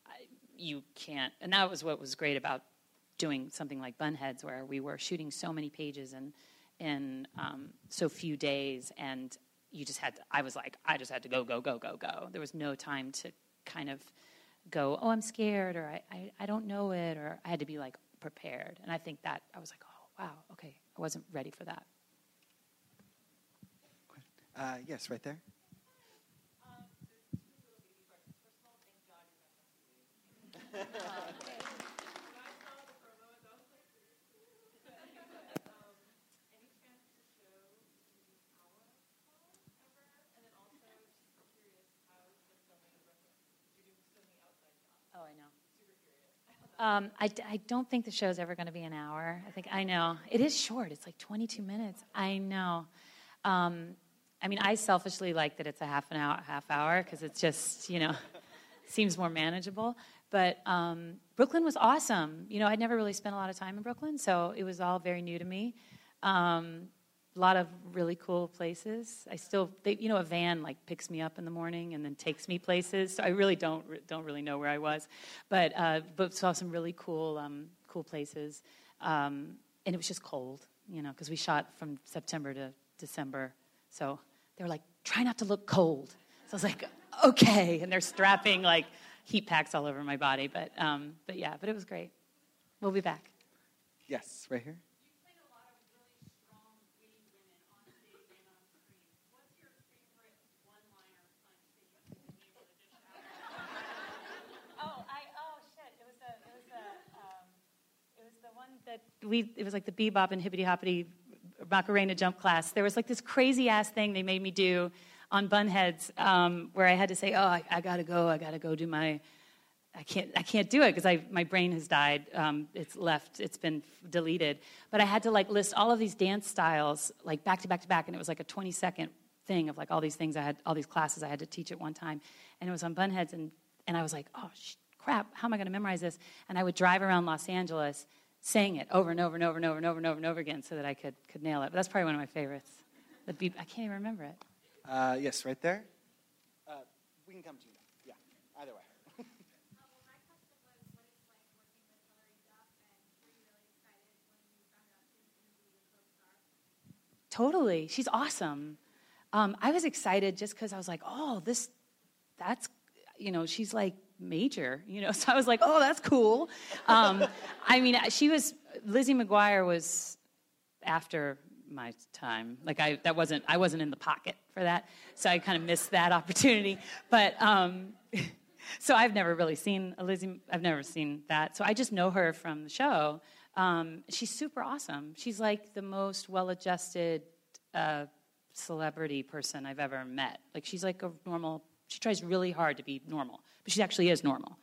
uh, you can't. And that was what was great about doing something like Bunheads, where we were shooting so many pages in in um, so few days, and you just had to. I was like, I just had to go, go, go, go, go. There was no time to kind of go, oh, I'm scared, or I, I, I don't know it, or I had to be like prepared. And I think that I was like, oh, wow, okay, I wasn't ready for that. Uh, yes, right there. Um, I, I don't think the show's ever going to be an hour. I think I know it is short. It's like 22 minutes. I know. Um, I mean, I selfishly like that it's a half an hour, half hour because it's just you know seems more manageable. But um, Brooklyn was awesome. You know, I'd never really spent a lot of time in Brooklyn, so it was all very new to me. Um, a lot of really cool places. I still, they, you know, a van like picks me up in the morning and then takes me places. So I really don't don't really know where I was, but uh, but saw some really cool um, cool places. Um, and it was just cold, you know, because we shot from September to December. So they were like, try not to look cold. So I was like, okay. And they're strapping like heat packs all over my body. But um, but yeah, but it was great. We'll be back. Yes, right here. Oh, I oh shit! It was the it was the um, it was the one that we it was like the bebop and hippity hoppity Macarena jump class. There was like this crazy ass thing they made me do on Bunheads um, where I had to say, "Oh, I, I gotta go. I gotta go do my." I can't. I can't do it because my brain has died. Um, it's left. It's been deleted. But I had to like list all of these dance styles like back to back to back, and it was like a 20 second thing of like all these things I had, all these classes I had to teach at one time, and it was on Bunheads, and and I was like, oh sh- crap, how am I to memorize this? And I would drive around Los Angeles saying it over and over and over and over and over and over and over again so that I could could nail it. But that's probably one of my favorites. The beep, I can't even remember it. Uh, yes, right there. Uh, we can come to you now. Yeah, either way. Totally. She's awesome. Um, I was excited just because I was like, oh, this, that's, you know, she's like major, you know. So I was like, oh, that's cool. Um, I mean, she was, Lizzie McGuire was after my time. Like I, that wasn't, I wasn't in the pocket for that. So I kind of missed that opportunity. But, um, so I've never really seen a Lizzie, I've never seen that. So I just know her from the show. Um, she's super awesome. She's like the most well-adjusted uh, celebrity person I've ever met. Like she's like a normal. She tries really hard to be normal, she actually is normal.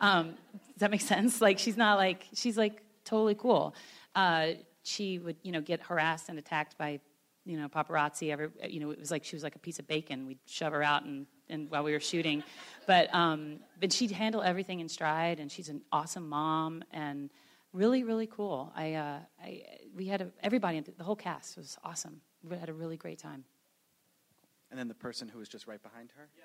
Um, does that make sense? Like she's not like she's like totally cool. Uh, she would you know get harassed and attacked by you know paparazzi. Every you know it was like she was like a piece of bacon. We'd shove her out and. And while we were shooting, but um, but she'd handle everything in stride, and she's an awesome mom, and really really cool. I, uh, I we had a, everybody, the whole cast was awesome. We had a really great time. And then the person who was just right behind her. Yeah,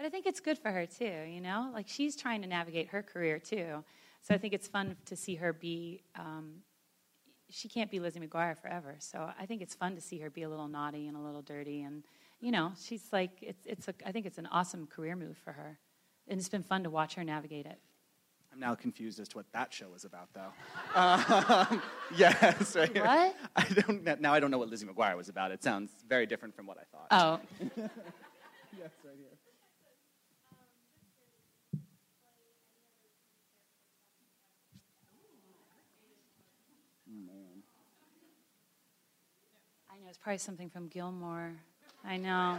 But I think it's good for her too, you know? Like she's trying to navigate her career too. So I think it's fun to see her be. Um, she can't be Lizzie McGuire forever. So I think it's fun to see her be a little naughty and a little dirty, and you know, she's like, it's, it's a, I think it's an awesome career move for her, and it's been fun to watch her navigate it. I'm now confused as to what that show was about, though. Um, yes, right. What? I don't. Now I don't know what Lizzie McGuire was about. It sounds very different from what I thought. Oh. yes, right here. It's probably something from Gilmore. I know.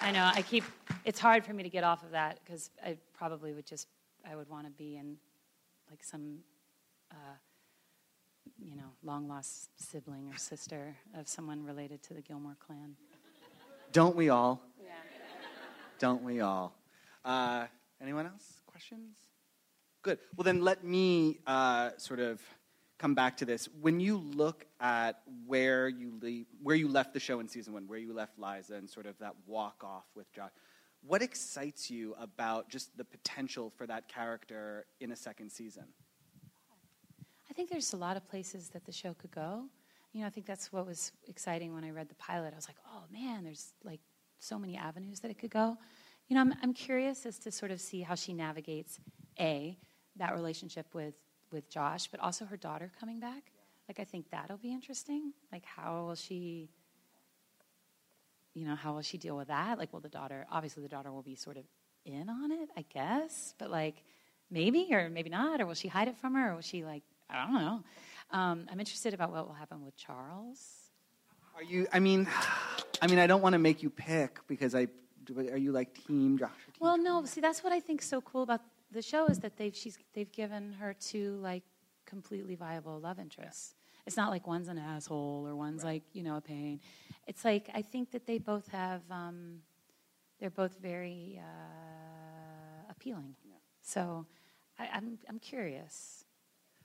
I know. I keep. It's hard for me to get off of that because I probably would just. I would want to be in, like some, uh, you know, long lost sibling or sister of someone related to the Gilmore clan. Don't we all? Yeah. Don't we all? Uh, anyone else? Questions? Good. Well, then let me uh, sort of come back to this. When you look at where you leave, where you left the show in season one, where you left Liza, and sort of that walk off with Josh, what excites you about just the potential for that character in a second season? I think there's a lot of places that the show could go. You know, I think that's what was exciting when I read the pilot. I was like, oh man, there's like so many avenues that it could go. You know, I'm, I'm curious as to sort of see how she navigates a that relationship with with Josh, but also her daughter coming back. Like, I think that'll be interesting. Like, how will she you know, how will she deal with that? Like, will the daughter, obviously, the daughter will be sort of in on it, I guess, but like, maybe or maybe not, or will she hide it from her, or will she, like, I don't know. Um, I'm interested about what will happen with Charles. Are you? I mean, I mean, I don't want to make you pick because I. Are you like team Josh? Or team Well, no, see, that's what I think's so cool about the show is that they've she's they've given her two like completely viable love interests. It's not like one's an asshole or one's like you know a pain. It's like I think that they both have um, they're both very uh, appealing. So I, I'm I'm curious.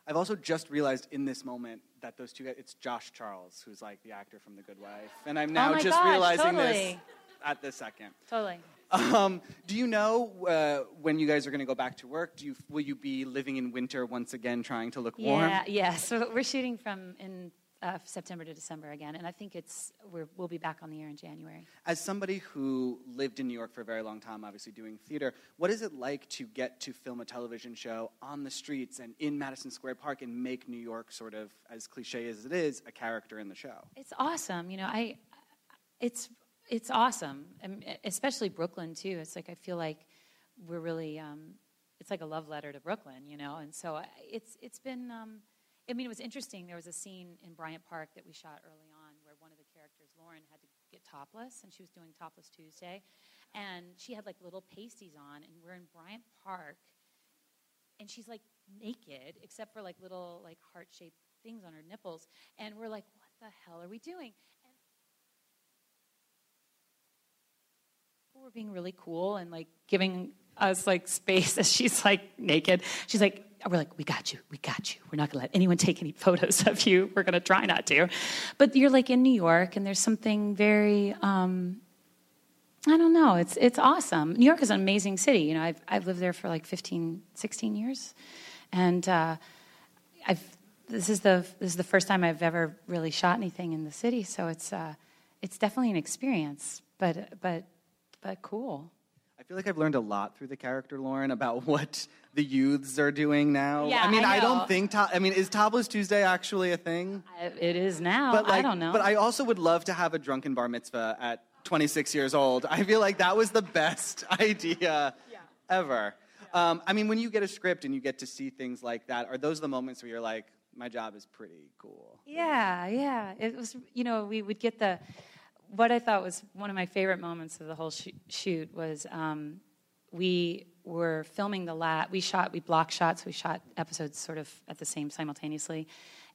I've also just realized in this moment that those two guys, it's Josh Charles, who's like the actor from The Good Wife. And I'm now Oh just gosh, realizing this at this second. Totally. Um, do you know uh, when you guys are going to go back to work? Do you, will you be living in winter once again, trying to look warm? Yeah, yeah. So we're shooting from in uh, September to December again, and I think it's we're, we'll be back on the air in January. As somebody who lived in New York for a very long time, obviously doing theater, what is it like to get to film a television show on the streets and in Madison Square Park and make New York sort of, as cliche as it is, a character in the show? It's awesome. You know, I it's it's awesome, and especially Brooklyn too. It's like I feel like we're really um, it's like a love letter to Brooklyn, you know. And so it's it's been. Um, I mean, it was interesting. There was a scene in Bryant Park that we shot early on where one of the characters, Lauren, had to get topless, and she was doing Topless Tuesday, and she had like little pasties on, and we're in Bryant Park, and she's like naked except for like little like heart shaped things on her nipples, and we're like, what the hell are we doing? And people were being really cool and like giving us like space as she's like naked. She's like, we're like, we got you, we got you. We're not gonna let anyone take any photos of you. We're gonna try not to. But you're like in New York, and there's something very. Um, I don't know. It's it's awesome. New York is an amazing city. You know, I've I've lived there for like 15, 16 years, and uh, I've this is the this is the first time I've ever really shot anything in the city. So it's uh, it's definitely an experience, but but but cool. I feel like I've learned a lot through the character Lauren about what the youths are doing now. Yeah, I mean, I I, don't think. To- I mean, is Topless Tuesday actually a thing? I, it is now. But like, I don't know. But I also would love to have a drunken bar mitzvah at 26 years old. I feel like that was the best idea ever. Um, I mean, when you get a script and you get to see things like that, are those the moments where you're like, my job is pretty cool? Yeah, yeah. It was, you know, we would get the, what I thought was one of my favorite moments of the whole sh- shoot was um, we were filming the lat. We shot, we block shots, we shot episodes sort of at the same simultaneously.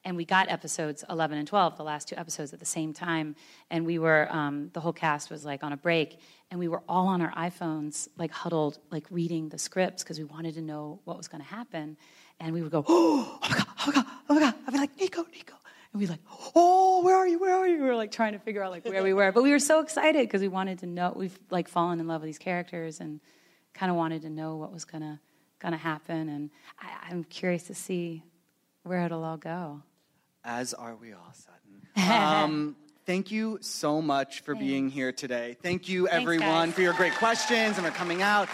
And we got episodes 11 and 12, the last two episodes at the same time. And we were, um, the whole cast was like on a break. And we were all on our iPhones, like huddled, like reading the scripts because we wanted to know what was going to happen. And we would go, oh, oh my God, oh my God, oh my God. I'd be like, Nico, Nico. And we'd like, oh, where are you? Where are you? We were like trying to figure out like where we were, but we were so excited because we wanted to know. We've like fallen in love with these characters and kind of wanted to know what was gonna gonna happen. And I, I'm curious to see where it'll all go. As are we all, Sutton. Um, thank you so much for being here today. Thank you, everyone, guys. for your great questions and for coming out.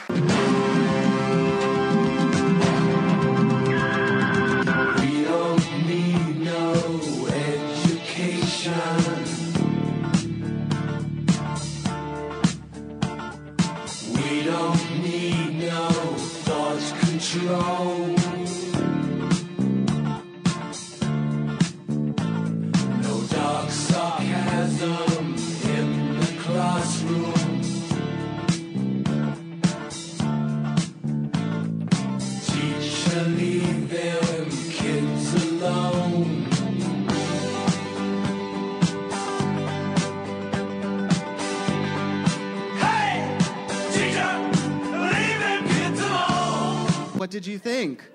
What did you think?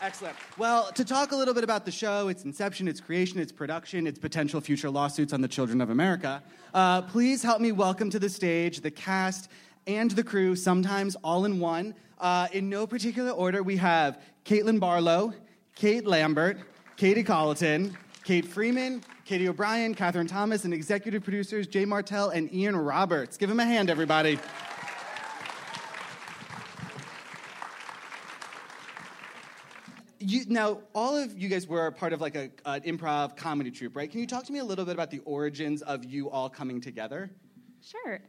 Excellent. Well, to talk a little bit about the show, its inception, its creation, its production, its potential future lawsuits on the children of America, uh, please help me welcome to the stage the cast and the crew, sometimes all in one. Uh, in no particular order, we have Caitlin Barlow, Kate Lambert, Katy Colloton, Cate Freedman, Katie O'Brien, Kathryn Thomas, and executive producers Jay Martel and Ian Roberts. Give them a hand, everybody. You, now, all of you guys were part of like a, an improv comedy troupe, right? Can you talk to me a little bit about the origins of you all coming together? Sure.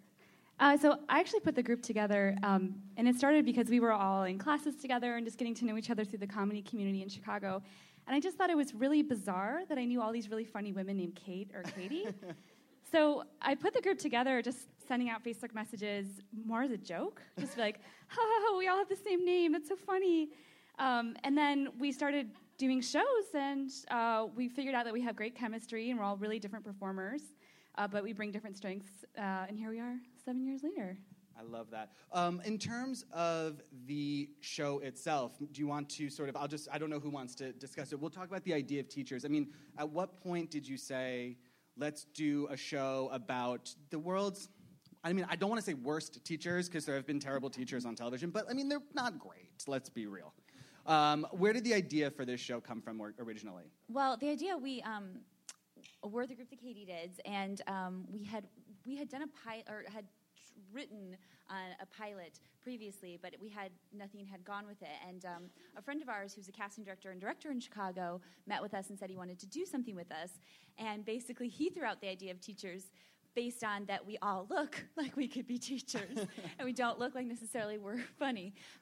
Uh, so I actually put the group together, um, and it started because we were all in classes together and just getting to know each other through the comedy community in Chicago. And I just thought it was really bizarre that I knew all these really funny women named Kate or Katie. so I put the group together, just sending out Facebook messages more as a joke, just be like, ha ha, we all have the same name, that's so funny. Um, and then we started doing shows, and uh, we figured out that we have great chemistry, and we're all really different performers, uh, but we bring different strengths, uh, and here we are seven years later. I love that. Um, in terms of the show itself, do you want to sort of, I'll just, I don't know who wants to discuss it. We'll talk about the idea of teachers. I mean, at what point did you say, let's do a show about the world's, I mean, I don't want to say worst teachers because there have been terrible teachers on television, but I mean, they're not great, let's be real. Um, where did the idea for this show come from originally? Well, the idea we um, were the group that Katie did, and um, we had we had done a pilot or had written uh, a pilot previously, but we had nothing had gone with it. And um, a friend of ours, who's a casting director and director in Chicago, met with us and said he wanted to do something with us. And basically, he threw out the idea of teachers based on that we all look like we could be teachers. And we don't look like necessarily we're funny.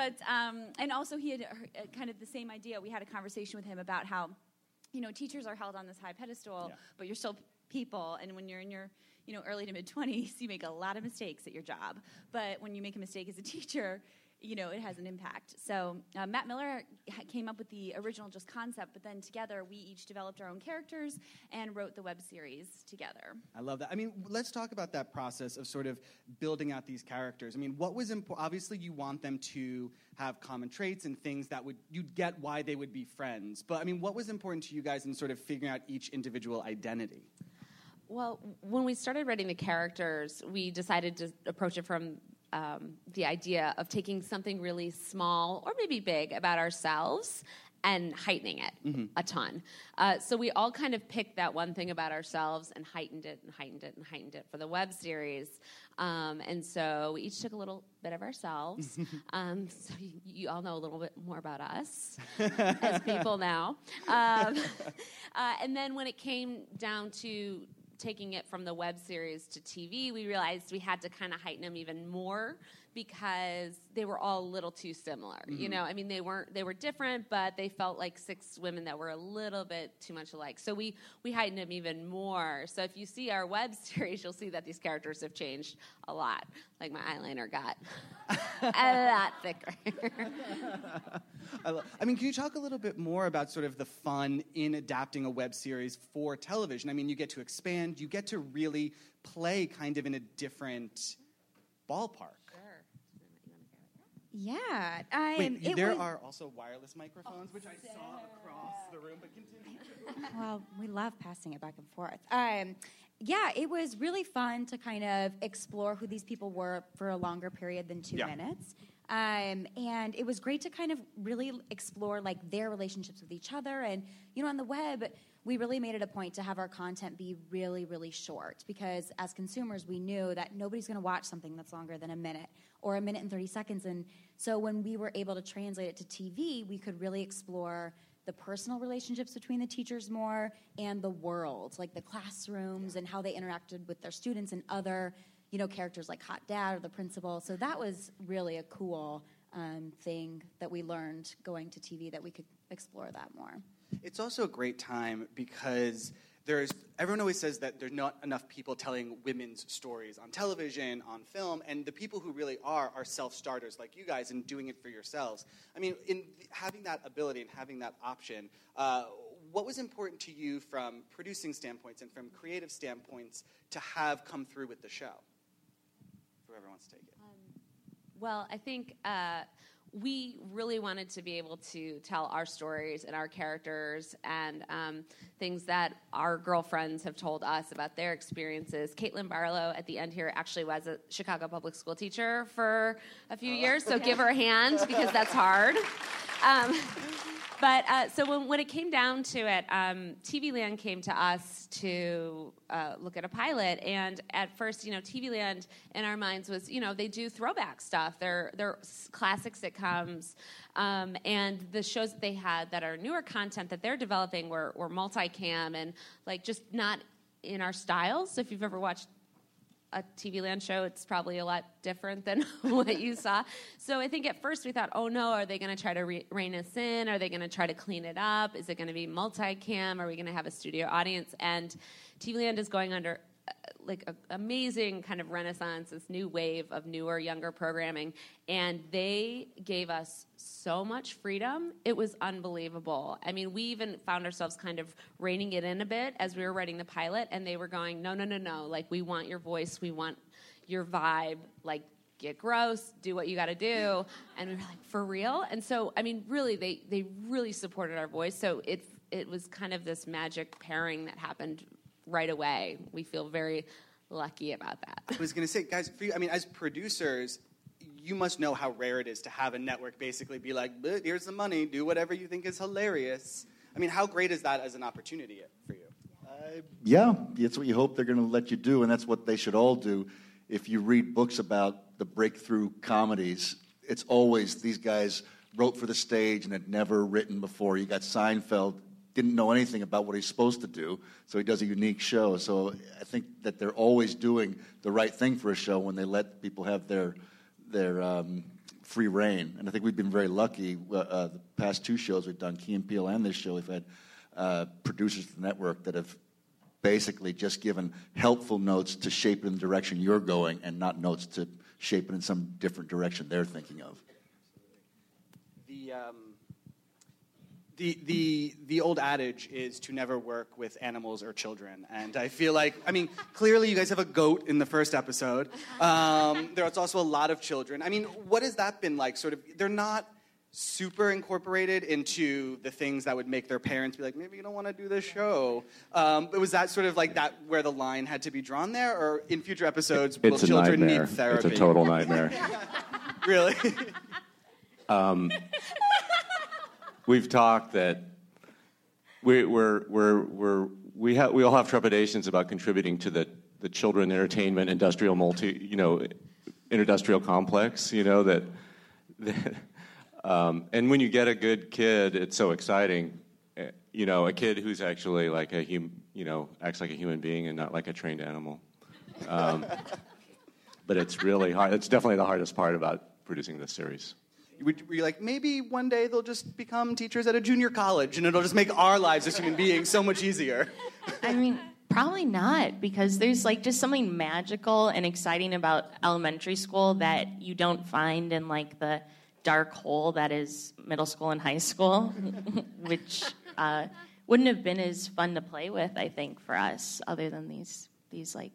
But um, and also he had uh, kind of the same idea. We had a conversation with him about how you know teachers are held on this high pedestal Yeah. but you're still people. And when you're in your you know early to mid 20s you make a lot of mistakes at your job. But when you make a mistake as a teacher you know it has an impact so uh, matt miller came up with the original just concept but then together we each developed our own characters and wrote the web series together I love that. I mean, let's talk about that process of sort of building out these characters. I mean, what was important? Obviously, you want them to have common traits and things that would you'd get why they would be friends. But I mean, what was important to you guys in sort of figuring out each individual identity? Well, when we started writing the characters, we decided to approach it from um, the idea of taking something really small or maybe big about ourselves and heightening it Mhm. a ton. Uh, so we all kind of picked that one thing about ourselves and heightened it and heightened it and heightened it for the web series. Um, and so we each took a little bit of ourselves. um, so you, you all know a little bit more about us as people now. Um, uh, and then when it came down to taking it from the web series to TV, we realized we had to kind of heighten them even more because they were all a little too similar. You Mhm. know, I mean, they weren't they were different, but they felt like six women that were a little bit too much alike. So we we heightened them even more. So if you see our web series, you'll see that these characters have changed a lot. Like my eyeliner got a lot thicker. I, lo- I mean, can you talk a little bit more about sort of the fun in adapting a web series for television? I mean, you get to expand, you get to really play kind of in a different ballpark. Yeah. Um, Wait, it there was- are also wireless microphones, which I saw across the room, but continue. well, we love passing it back and forth. Um, yeah, it was really fun to kind of explore who these people were for a longer period than two Yeah. minutes. Um, and it was great to kind of really explore like their relationships with each other. And you know, on the web, we really made it a point to have our content be really, really short because as consumers, we knew that nobody's going to watch something that's longer than a minute or a minute and 30 seconds. And so when we were able to translate it to TV, we could really explore the personal relationships between the teachers more and the world, like the classrooms and how they interacted with their students and other, you know, characters like Hot Dad or the principal. So that was really a cool um, thing that we learned going to TV that we could explore that more. It's also a great time because there's everyone always says that there's not enough people telling women's stories on television, on film, and the people who really are are self-starters like you guys and doing it for yourselves. I mean, in having that ability and having that option, uh, what was important to you from producing standpoints and from creative standpoints to have come through with the show? Whoever wants to take it. Well, I think uh, we really wanted to be able to tell our stories and our characters and um, things that our girlfriends have told us about their experiences. Caitlin Barlow at the end here actually was a Chicago public school teacher for a few years, so give her a hand because that's hard. Um, but uh, so when, when it came down to it, um, TV Land came to us to uh, look at a pilot, and at first, you know, TV Land in our minds was, you know, they do throwback stuff. They're they're classic sitcoms, um, and the shows that they had that are newer content that they're developing were were multicam and like just not in our styles. So if you've ever watched a TV Land show, it's probably a lot different than what you saw. So I think at first we thought, oh no, are they going to try to re- rein us in? Are they going to try to clean it up? Is it going to be multicam? Are we going to have a studio audience? And TV Land is going under like an amazing kind of renaissance, this new wave of newer, younger programming. And they gave us so much freedom. It was unbelievable. I mean, we even found ourselves kind of reining it in a bit as we were writing the pilot, and they were going, no, no, no, no. Like, we want your voice, we want your vibe. Like, get gross, do what you got to do. And we were like, for real? And so, I mean, really, they, they really supported our voice. So it, it was kind of this magic pairing that happened right away. We feel very lucky about that. I was going to say, guys, for you, I mean, as producers, you must know how rare it is to have a network basically be like, here's the money, do whatever you think is hilarious. I mean, how great is that as an opportunity for you? Uh, yeah, it's what you hope they're going to let you do, and that's what they should all do. If you read books about the breakthrough comedies, it's always these guys wrote for the stage and had never written before. You got Seinfeld, didn't know anything about what he's supposed to do, so he does a unique show. So I think that they're always doing the right thing for a show when they let people have their their um, free reign. And I think we've been very lucky. Uh, uh, the past two shows we've done, Key and Peele and this show, we've had uh, producers of the network that have basically just given helpful notes to shape it in the direction you're going and not notes to shape it in some different direction they're thinking of. The, um, the, the, the old adage is to never work with animals or children. And I feel like, I mean, clearly you guys have a goat in the first episode. Um, there's also a lot of children. I mean, what has that been like? Sort of, they're not super incorporated into the things that would make their parents be like, maybe you don't want to do this show. Um, but was that sort of like that where the line had to be drawn there? Or in future episodes, will It's a children nightmare. need therapy? It's a total nightmare. really? Um, we've talked that we, we're, we're, we're, we, ha- we all have trepidations about contributing to the, the children entertainment industrial multi, you know, industrial complex, you know, that, that um, and when you get a good kid, it's so exciting. Eh, You know, a kid who's actually like a hum, you know, acts like a human being and not like a trained animal. Um, but it's really hard. It's definitely the hardest part about producing this series. Would- Were you like, maybe one day they'll just become teachers at a junior college and it'll just make our lives as human beings so much easier? I mean, probably not, because there's like just something magical and exciting about elementary school that you don't find in like the dark hole that is middle school and high school, which uh, wouldn't have been as fun to play with, I think, for us, other than these these like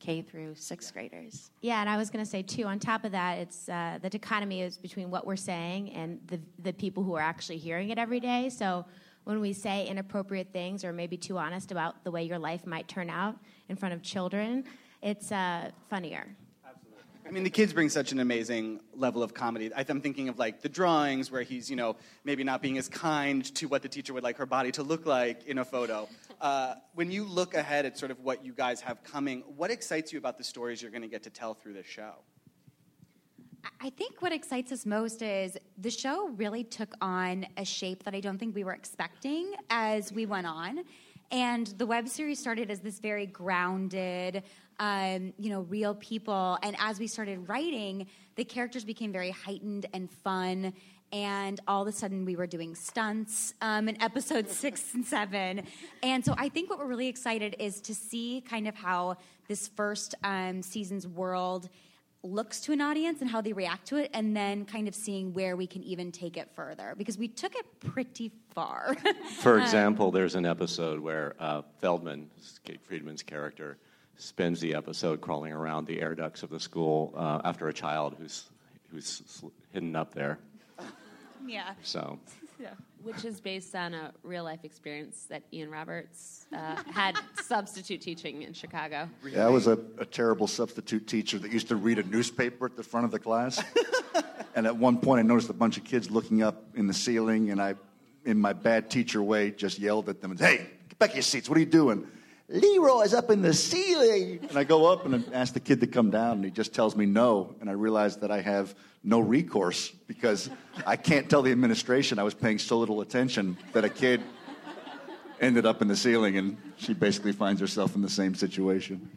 K through sixth graders. Yeah, and I was going to say too. On top of that, it's uh, the dichotomy is between what we're saying and the the people who are actually hearing it every day. So when we say inappropriate things or maybe too honest about the way your life might turn out in front of children, it's uh, funnier. I mean, the kids bring such an amazing level of comedy. I'm thinking of like the drawings where he's, you know, maybe not being as kind to what the teacher would like her body to look like in a photo. Uh, when you look ahead at sort of what you guys have coming, what excites you about the stories you're going to get to tell through this show? I think what excites us most is the show really took on a shape that I don't think we were expecting as we went on. And the web series started as this very grounded, um, you know, real people. And as we started writing, the characters became very heightened and fun. And all of a sudden, we were doing stunts um, in episodes six and seven. And so I think what we're really excited is to see kind of how this first um, season's world looks to an audience and how they react to it, and then kind of seeing where we can even take it further because we took it pretty far. For Um, example, there's an episode where uh, Feldman, Cate Freedman's character, spends the episode crawling around the air ducts of the school uh, after a child who's who's sl- hidden up there. yeah. So Which is based on a real life experience that Ian Roberts uh, had substitute teaching in Chicago. Yeah, I was a, a terrible substitute teacher that used to read a newspaper at the front of the class. and at one point, I noticed a bunch of kids looking up in the ceiling, and I in my bad teacher way, just yelled at them and said, Hey, get back to your seats. What are you doing? Leroy's up in the ceiling. And I go up and I ask the kid to come down, and he just tells me no. And I realize that I have no recourse because I can't tell the administration I was paying so little attention that a kid ended up in the ceiling, and she basically finds herself in the same situation.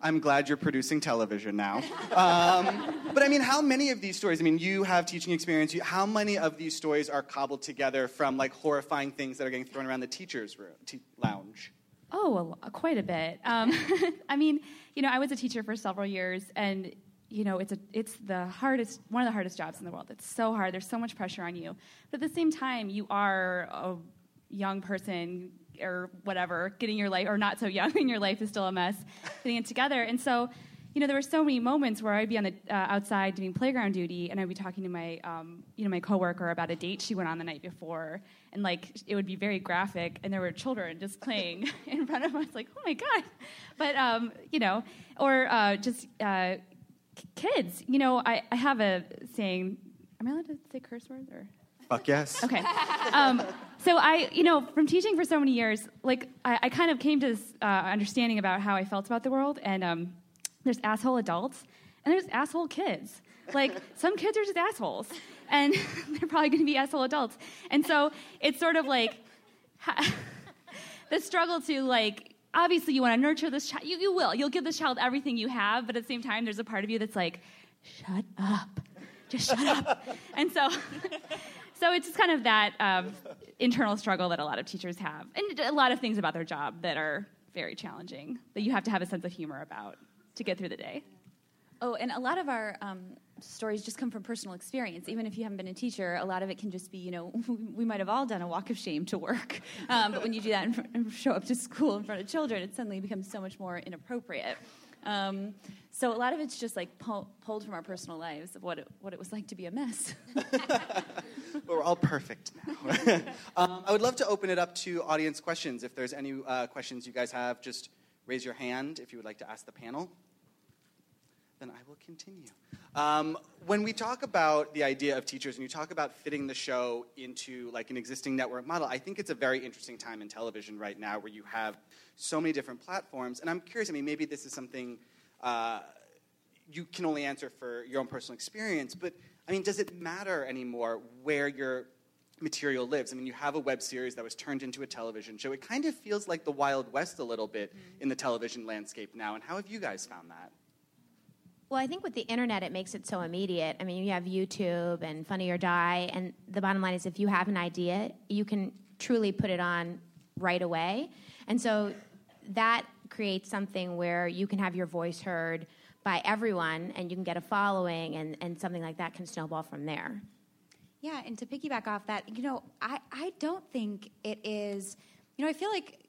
I'm glad you're producing television now. Um, but I mean, how many of these stories? I mean, you have teaching experience. You, how many of these stories are cobbled together from like horrifying things that are getting thrown around the teachers' room, te- lounge? Oh, quite a bit. Um, I mean, you know, I was a teacher for several years, and you know, it's a it's the hardest one of the hardest jobs in the world. It's so hard. There's so much pressure on you, but at the same time, you are a young person or whatever, getting your life or not so young, and your life is still a mess, getting it together. And so, you know, there were so many moments where I'd be on the uh, outside doing playground duty, and I'd be talking to my, um, you know, my coworker about a date she went on the night before, and like it would be very graphic, and there were children just playing in front of us, like, oh my god, but um, you know, or uh, just uh, k- kids. You know, I, I have a saying. Am I allowed to say curse words or? Fuck yes. Okay. Um, so I, you know, from teaching for so many years, like I, I kind of came to this uh, understanding about how I felt about the world, and um, there's asshole adults and there's asshole kids. Like some kids are just assholes, and they're probably going to be asshole adults. And so it's sort of like the struggle to like. Obviously, you want to nurture this child. You, you will. You'll give this child everything you have, but at the same time, there's a part of you that's like, shut up. Just shut up. and so so it's just kind of that um, internal struggle that a lot of teachers have, and a lot of things about their job that are very challenging that you have to have a sense of humor about to get through the day. Oh, and a lot of our um, stories just come from personal experience. Even if you haven't been a teacher, a lot of it can just be, you know, we might have all done a walk of shame to work. Um, but when you do that and show up to school in front of children, it suddenly becomes so much more inappropriate. Um, so a lot of it's just like pull, pulled from our personal lives of what it, what it was like to be a mess. We're all perfect now. um, I would love to open it up to audience questions. If there's any uh, questions you guys have, just raise your hand if you would like to ask the panel. Then I will continue. Um, when we talk about the idea of teachers and you talk about fitting the show into like an existing network model, I think it's a very interesting time in television right now where you have so many different platforms. And I'm curious, I mean, maybe this is something uh, you can only answer for your own personal experience, but I mean, does it matter anymore where your material lives? I mean, you have a web series that was turned into a television show. It kind of feels like the Wild West a little bit in the television landscape now. And how have you guys found that? Well, I think with the internet, it makes it so immediate. I mean, you have YouTube and Funny or Die, and the bottom line is if you have an idea, you can truly put it on right away. And so that creates something where you can have your voice heard by everyone and you can get a following, and, and something like that can snowball from there. Yeah, and to piggyback off that, you know, I, I don't think it is, you know, I feel like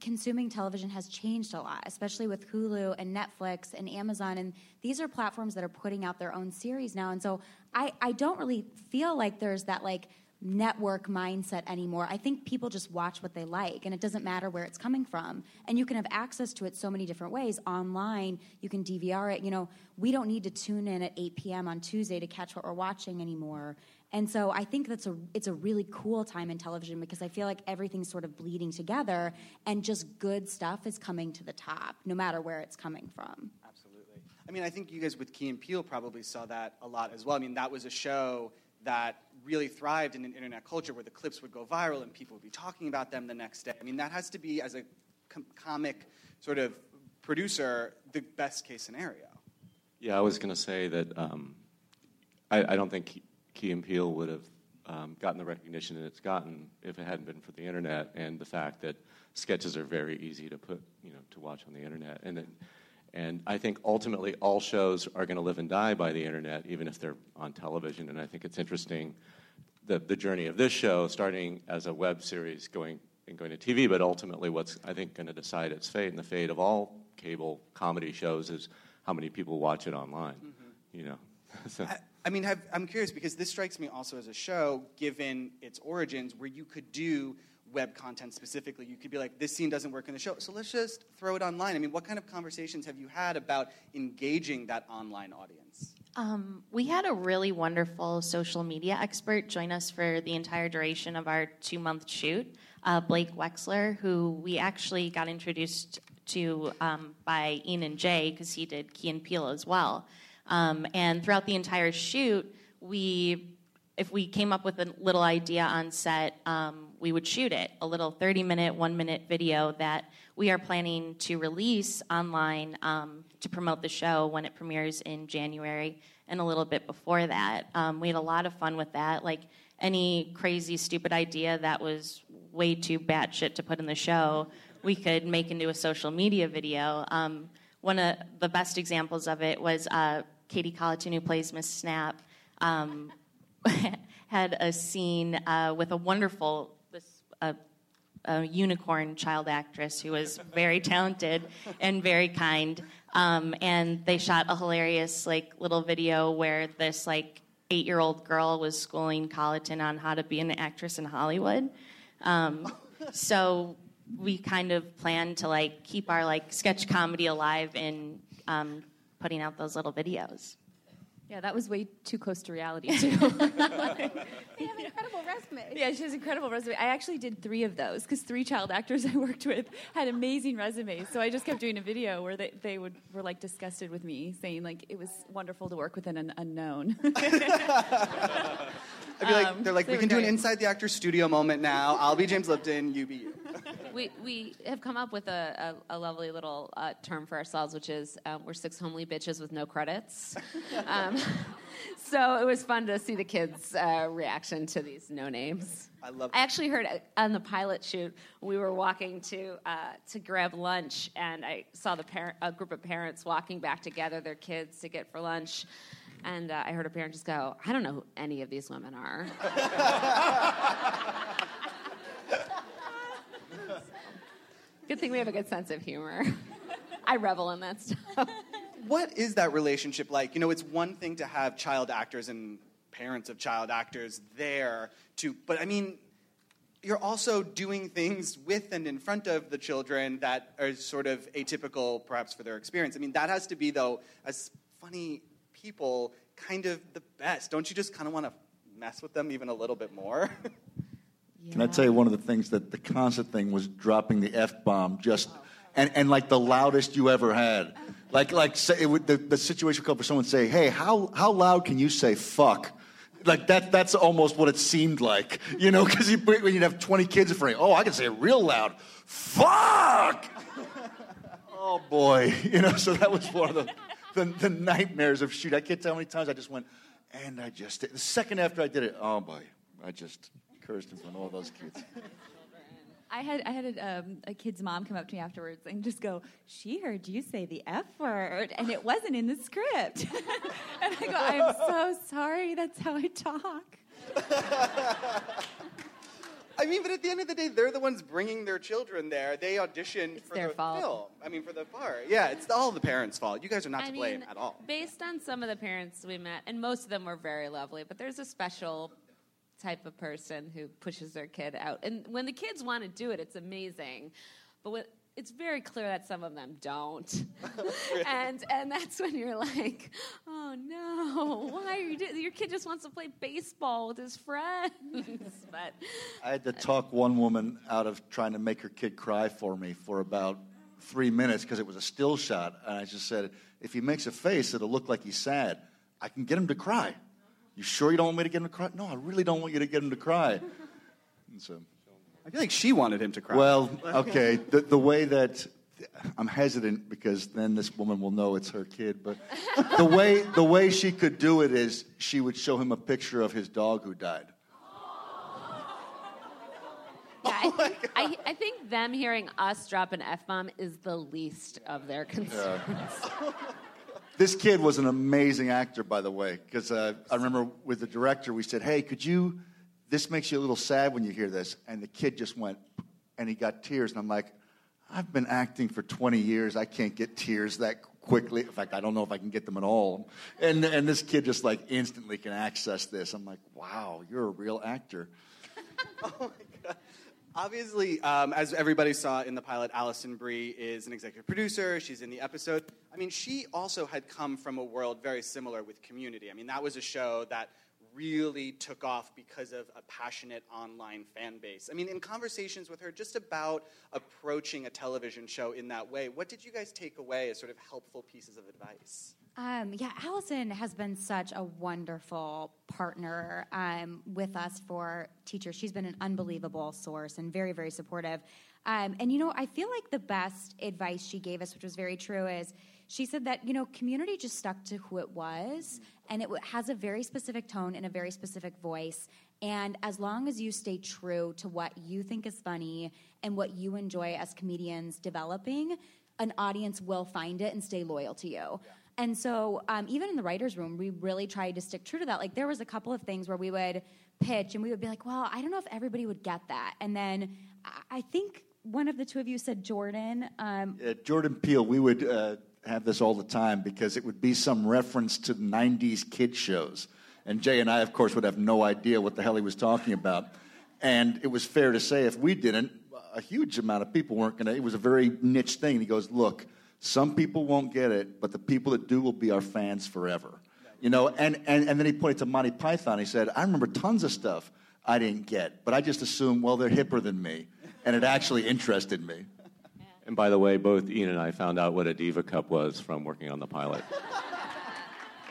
consuming television has changed a lot, especially with Hulu and Netflix and Amazon. And these are platforms that are putting out their own series now. And so I, I don't really feel like there's that like network mindset anymore. I think people just watch what they like, and it doesn't matter where it's coming from. And you can have access to it so many different ways. Online, you can DVR it. You know, we don't need to tune in at 8 p.m. on Tuesday to catch what we're watching anymore. And so I think that's a it's a really cool time in television because I feel like everything's sort of bleeding together and just good stuff is coming to the top, no matter where it's coming from. Absolutely. I mean, I think you guys with Key and Peele probably saw that a lot as well. I mean, that was a show that really thrived in an internet culture where the clips would go viral and people would be talking about them the next day. I mean, that has to be, as a com- comic sort of producer, the best case scenario. Yeah, I was going to say that um, I, I don't think Key- and Peele would have um, gotten the recognition that it's gotten if it hadn't been for the internet and the fact that sketches are very easy to put, you know, to watch on the internet. And that, and I think ultimately all shows are going to live and die by the internet, even if they're on television. And I think it's interesting the, the journey of this show, starting as a web series, going and going to TV, but ultimately what's I think going to decide its fate and the fate of all cable comedy shows is how many people watch it online. You know, so. I, I mean, have, I'm curious because this strikes me also as a show, given its origins, where you could do web content specifically. You could be like, this scene doesn't work in the show, so let's just throw it online. I mean, what kind of conversations have you had about engaging that online audience? Um, we had a really wonderful social media expert join us for the entire duration of our two month shoot, uh, Blake Wexler, who we actually got introduced to um, by Ian and Jay because he did Key and Peele as well. Um, and throughout the entire shoot, we, if we came up with a little idea on set, um, we would shoot it a little 30 minute, one minute video that we are planning to release online um, to promote the show when it premieres in January and a little bit before that. Um, we had a lot of fun with that. Like any crazy, stupid idea that was way too batshit to put in the show, we could make into a social media video. Um, one of the best examples of it was uh, Katy Colloton, who plays Miss Snap, um, had a scene uh, with a wonderful this uh, a unicorn child actress who was very talented and very kind. Um, and they shot a hilarious like little video where this like eight year old girl was schooling Colloton on how to be an actress in Hollywood. Um, so we kind of planned to like keep our like sketch comedy alive in um, putting out those little videos. Yeah, that was way too close to reality too. They have incredible resumes. Yeah, she has incredible resume. I actually did three of those because three child actors I worked with had amazing resumes. So I just kept doing a video where they, they would were like disgusted with me, saying like it was wonderful to work with an unknown. I'd be like, Um, they're like, they we were can do an inside the actor studio moment now. I'll be James Lipton, you be you. We, we have come up with a, a, a lovely little uh, term for ourselves, which is um, we're six homely bitches with no credits. um, so it was fun to see the kids' uh, reaction to these no names. I love. I actually heard uh, on the pilot shoot we were walking to uh, to grab lunch, and I saw the parent, a group of parents walking back to gather their kids to get for lunch. And uh, I heard a parent just go, "I don't know who any of these women are." Good thing we have a good sense of humor. I revel in that stuff. What is that relationship like? You know, it's one thing to have child actors and parents of child actors there to, but I mean, you're also doing things with and in front of the children that are sort of atypical, perhaps, for their experience. I mean, that has to be, though, as funny people, kind of the best. Don't you just kind of want to mess with them even a little bit more? Can I tell you one of the things that the concert thing was dropping the f bomb just oh, and, and like the loudest you ever had. Like like say, it would, the, the situation would come for someone say, "Hey, how how loud can you say fuck?" Like that that's almost what it seemed like, you know, because you, when you'd have twenty kids in front of you, oh, I can say it real loud, fuck. oh boy, you know. So that was one of the, the the nightmares of shoot. I can't tell how many times I just went, and I just did. the second after I did it, oh boy, I just cursed in front of all those kids. I had I had a, um, a kid's mom come up to me afterwards and just go, "She heard you say the f word, and it wasn't in the script." and I go, "I'm so sorry. That's how I talk." I mean, but at the end of the day, they're the ones bringing their children there. They auditioned for their the fault. film. I mean, for the part. Yeah, it's all the parents' fault. You guys are not I to blame mean, at all. Based on some of the parents we met, and most of them were very lovely, but there's a special type of person who pushes their kid out. And when the kids want to do it, it's amazing. But when, it's very clear that some of them don't. and and that's when you're like, oh no, why are you doing Your kid just wants to play baseball with his friends. but I had to talk one woman out of trying to make her kid cry for me for about three minutes because it was a still shot. And I just said, if he makes a face, it'll look like he's sad. I can get him to cry. You sure you don't want me to get him to cry? No, I really don't want you to get him to cry. And so, I feel like she wanted him to cry. well, okay, the, the way that I'm hesitant because then this woman will know it's her kid. But the way the way she could do it is she would show him a picture of his dog who died. yeah, I, think, I, I think them hearing us drop an F bomb is the least of their concerns. This kid was an amazing actor, by the way, because uh, I remember with the director, we said, "Hey, could you? This makes you a little sad when you hear this." And the kid just went, and he got tears, and I'm like, "I've been acting for 20 years. I can't get tears that quickly. In fact, I don't know if I can get them at all." And and this kid just like instantly can access this. I'm like, "Wow, you're a real actor." Obviously, um, as everybody saw in the pilot, Alison Brie is an executive producer. She's in the episode. I mean, she also had come from a world very similar with Community. I mean, that was a show that really took off because of a passionate online fan base. I mean, in conversations with her just about approaching a television show in that way, what did you guys take away as sort of helpful pieces of advice? Um, yeah, Alison has been such a wonderful partner um, with us for teachers. She's been an unbelievable source and very, very supportive. Um, and you know, I feel like the best advice she gave us, which was very true, is she said that you know, community just stuck to who it was, and it has a very specific tone and a very specific voice. And as long as you stay true to what you think is funny and what you enjoy as comedians developing, an audience will find it and stay loyal to you. And so, um, even in the writers' room, we really tried to stick true to that. Like, there was a couple of things where we would pitch, and we would be like, "Well, I don't know if everybody would get that." And then, I- think one of the two of you said Jordan. Um, Uh, Jordan Peele, we would uh, have this all the time because it would be some reference to 90s kid shows. And Jay and I, of course, would have no idea what the hell he was talking about. And it was fair to say if we didn't, a huge amount of people weren't going to. It was a very niche thing. And he goes, Look, some people won't get it, but the people that do will be our fans forever. You know, and, and, and then he pointed to Monty Python. He said, I remember tons of stuff I didn't get, but I just assumed, well, they're hipper than me. And it actually interested me. And by the way, both Ian and I found out what a Diva Cup was from working on the pilot.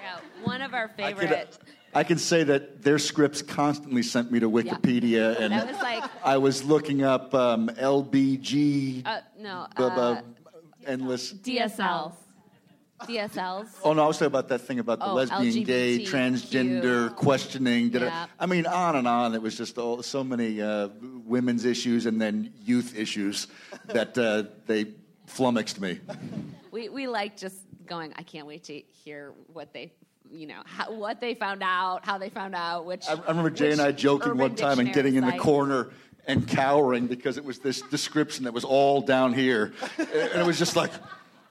Yeah, one of our I favorite. I can say that their scripts constantly sent me to Wikipedia, and That was like- I was looking up um, LBG, Uh, no, bu- bu- uh, endless. DSLs. DSLs. Oh no, I was talking about that thing about the Oh, lesbian, gay, transgender questioning. Yeah. I, I mean, on and on. It was just all, so many uh, women's issues and then youth issues that uh, they flummoxed me. We we like just going. I can't wait to hear what they, you know, how, what they found out, how they found out. Which I, I remember Jay and I joking one time and getting in the corner and cowering because it was this description that was all down here, and it was just like.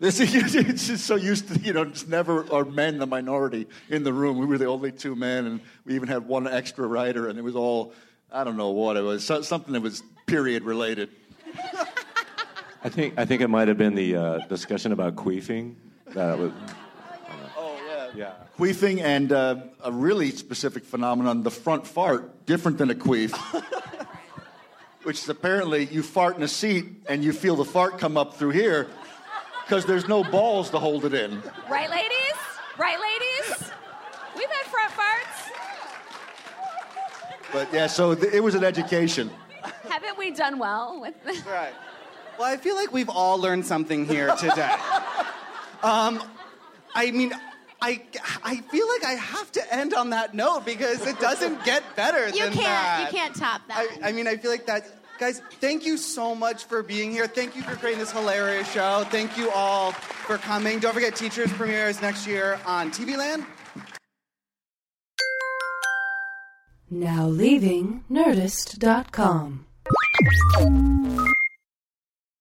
This, is just so used to, you know, just never are men the minority in the room. We were the only two men, and we even had one extra writer, and it was all, I don't know what it was, so, something that was period related. I think I think it might have been the uh, discussion about queefing. That was. Oh, yeah. Yeah. Queefing and uh, a really specific phenomenon, the front fart, different than a queef. Which is apparently you fart in a seat and you feel the fart come up through here because there's no balls to hold it in. Right, ladies? Right, ladies? We've had front farts. But yeah, so th- it was an education. Haven't we done well with this? Right. Well, I feel like we've all learned something here today. um, I mean, I, I feel like I have to end on that note because it doesn't get better You than can't. that. You can't top that. I, I mean, I feel like that. Guys, thank you so much for being here. Thank you for creating this hilarious show. Thank you all for coming. Don't forget, Teachers premieres next year on TV Land. Now leaving Nerdist.com.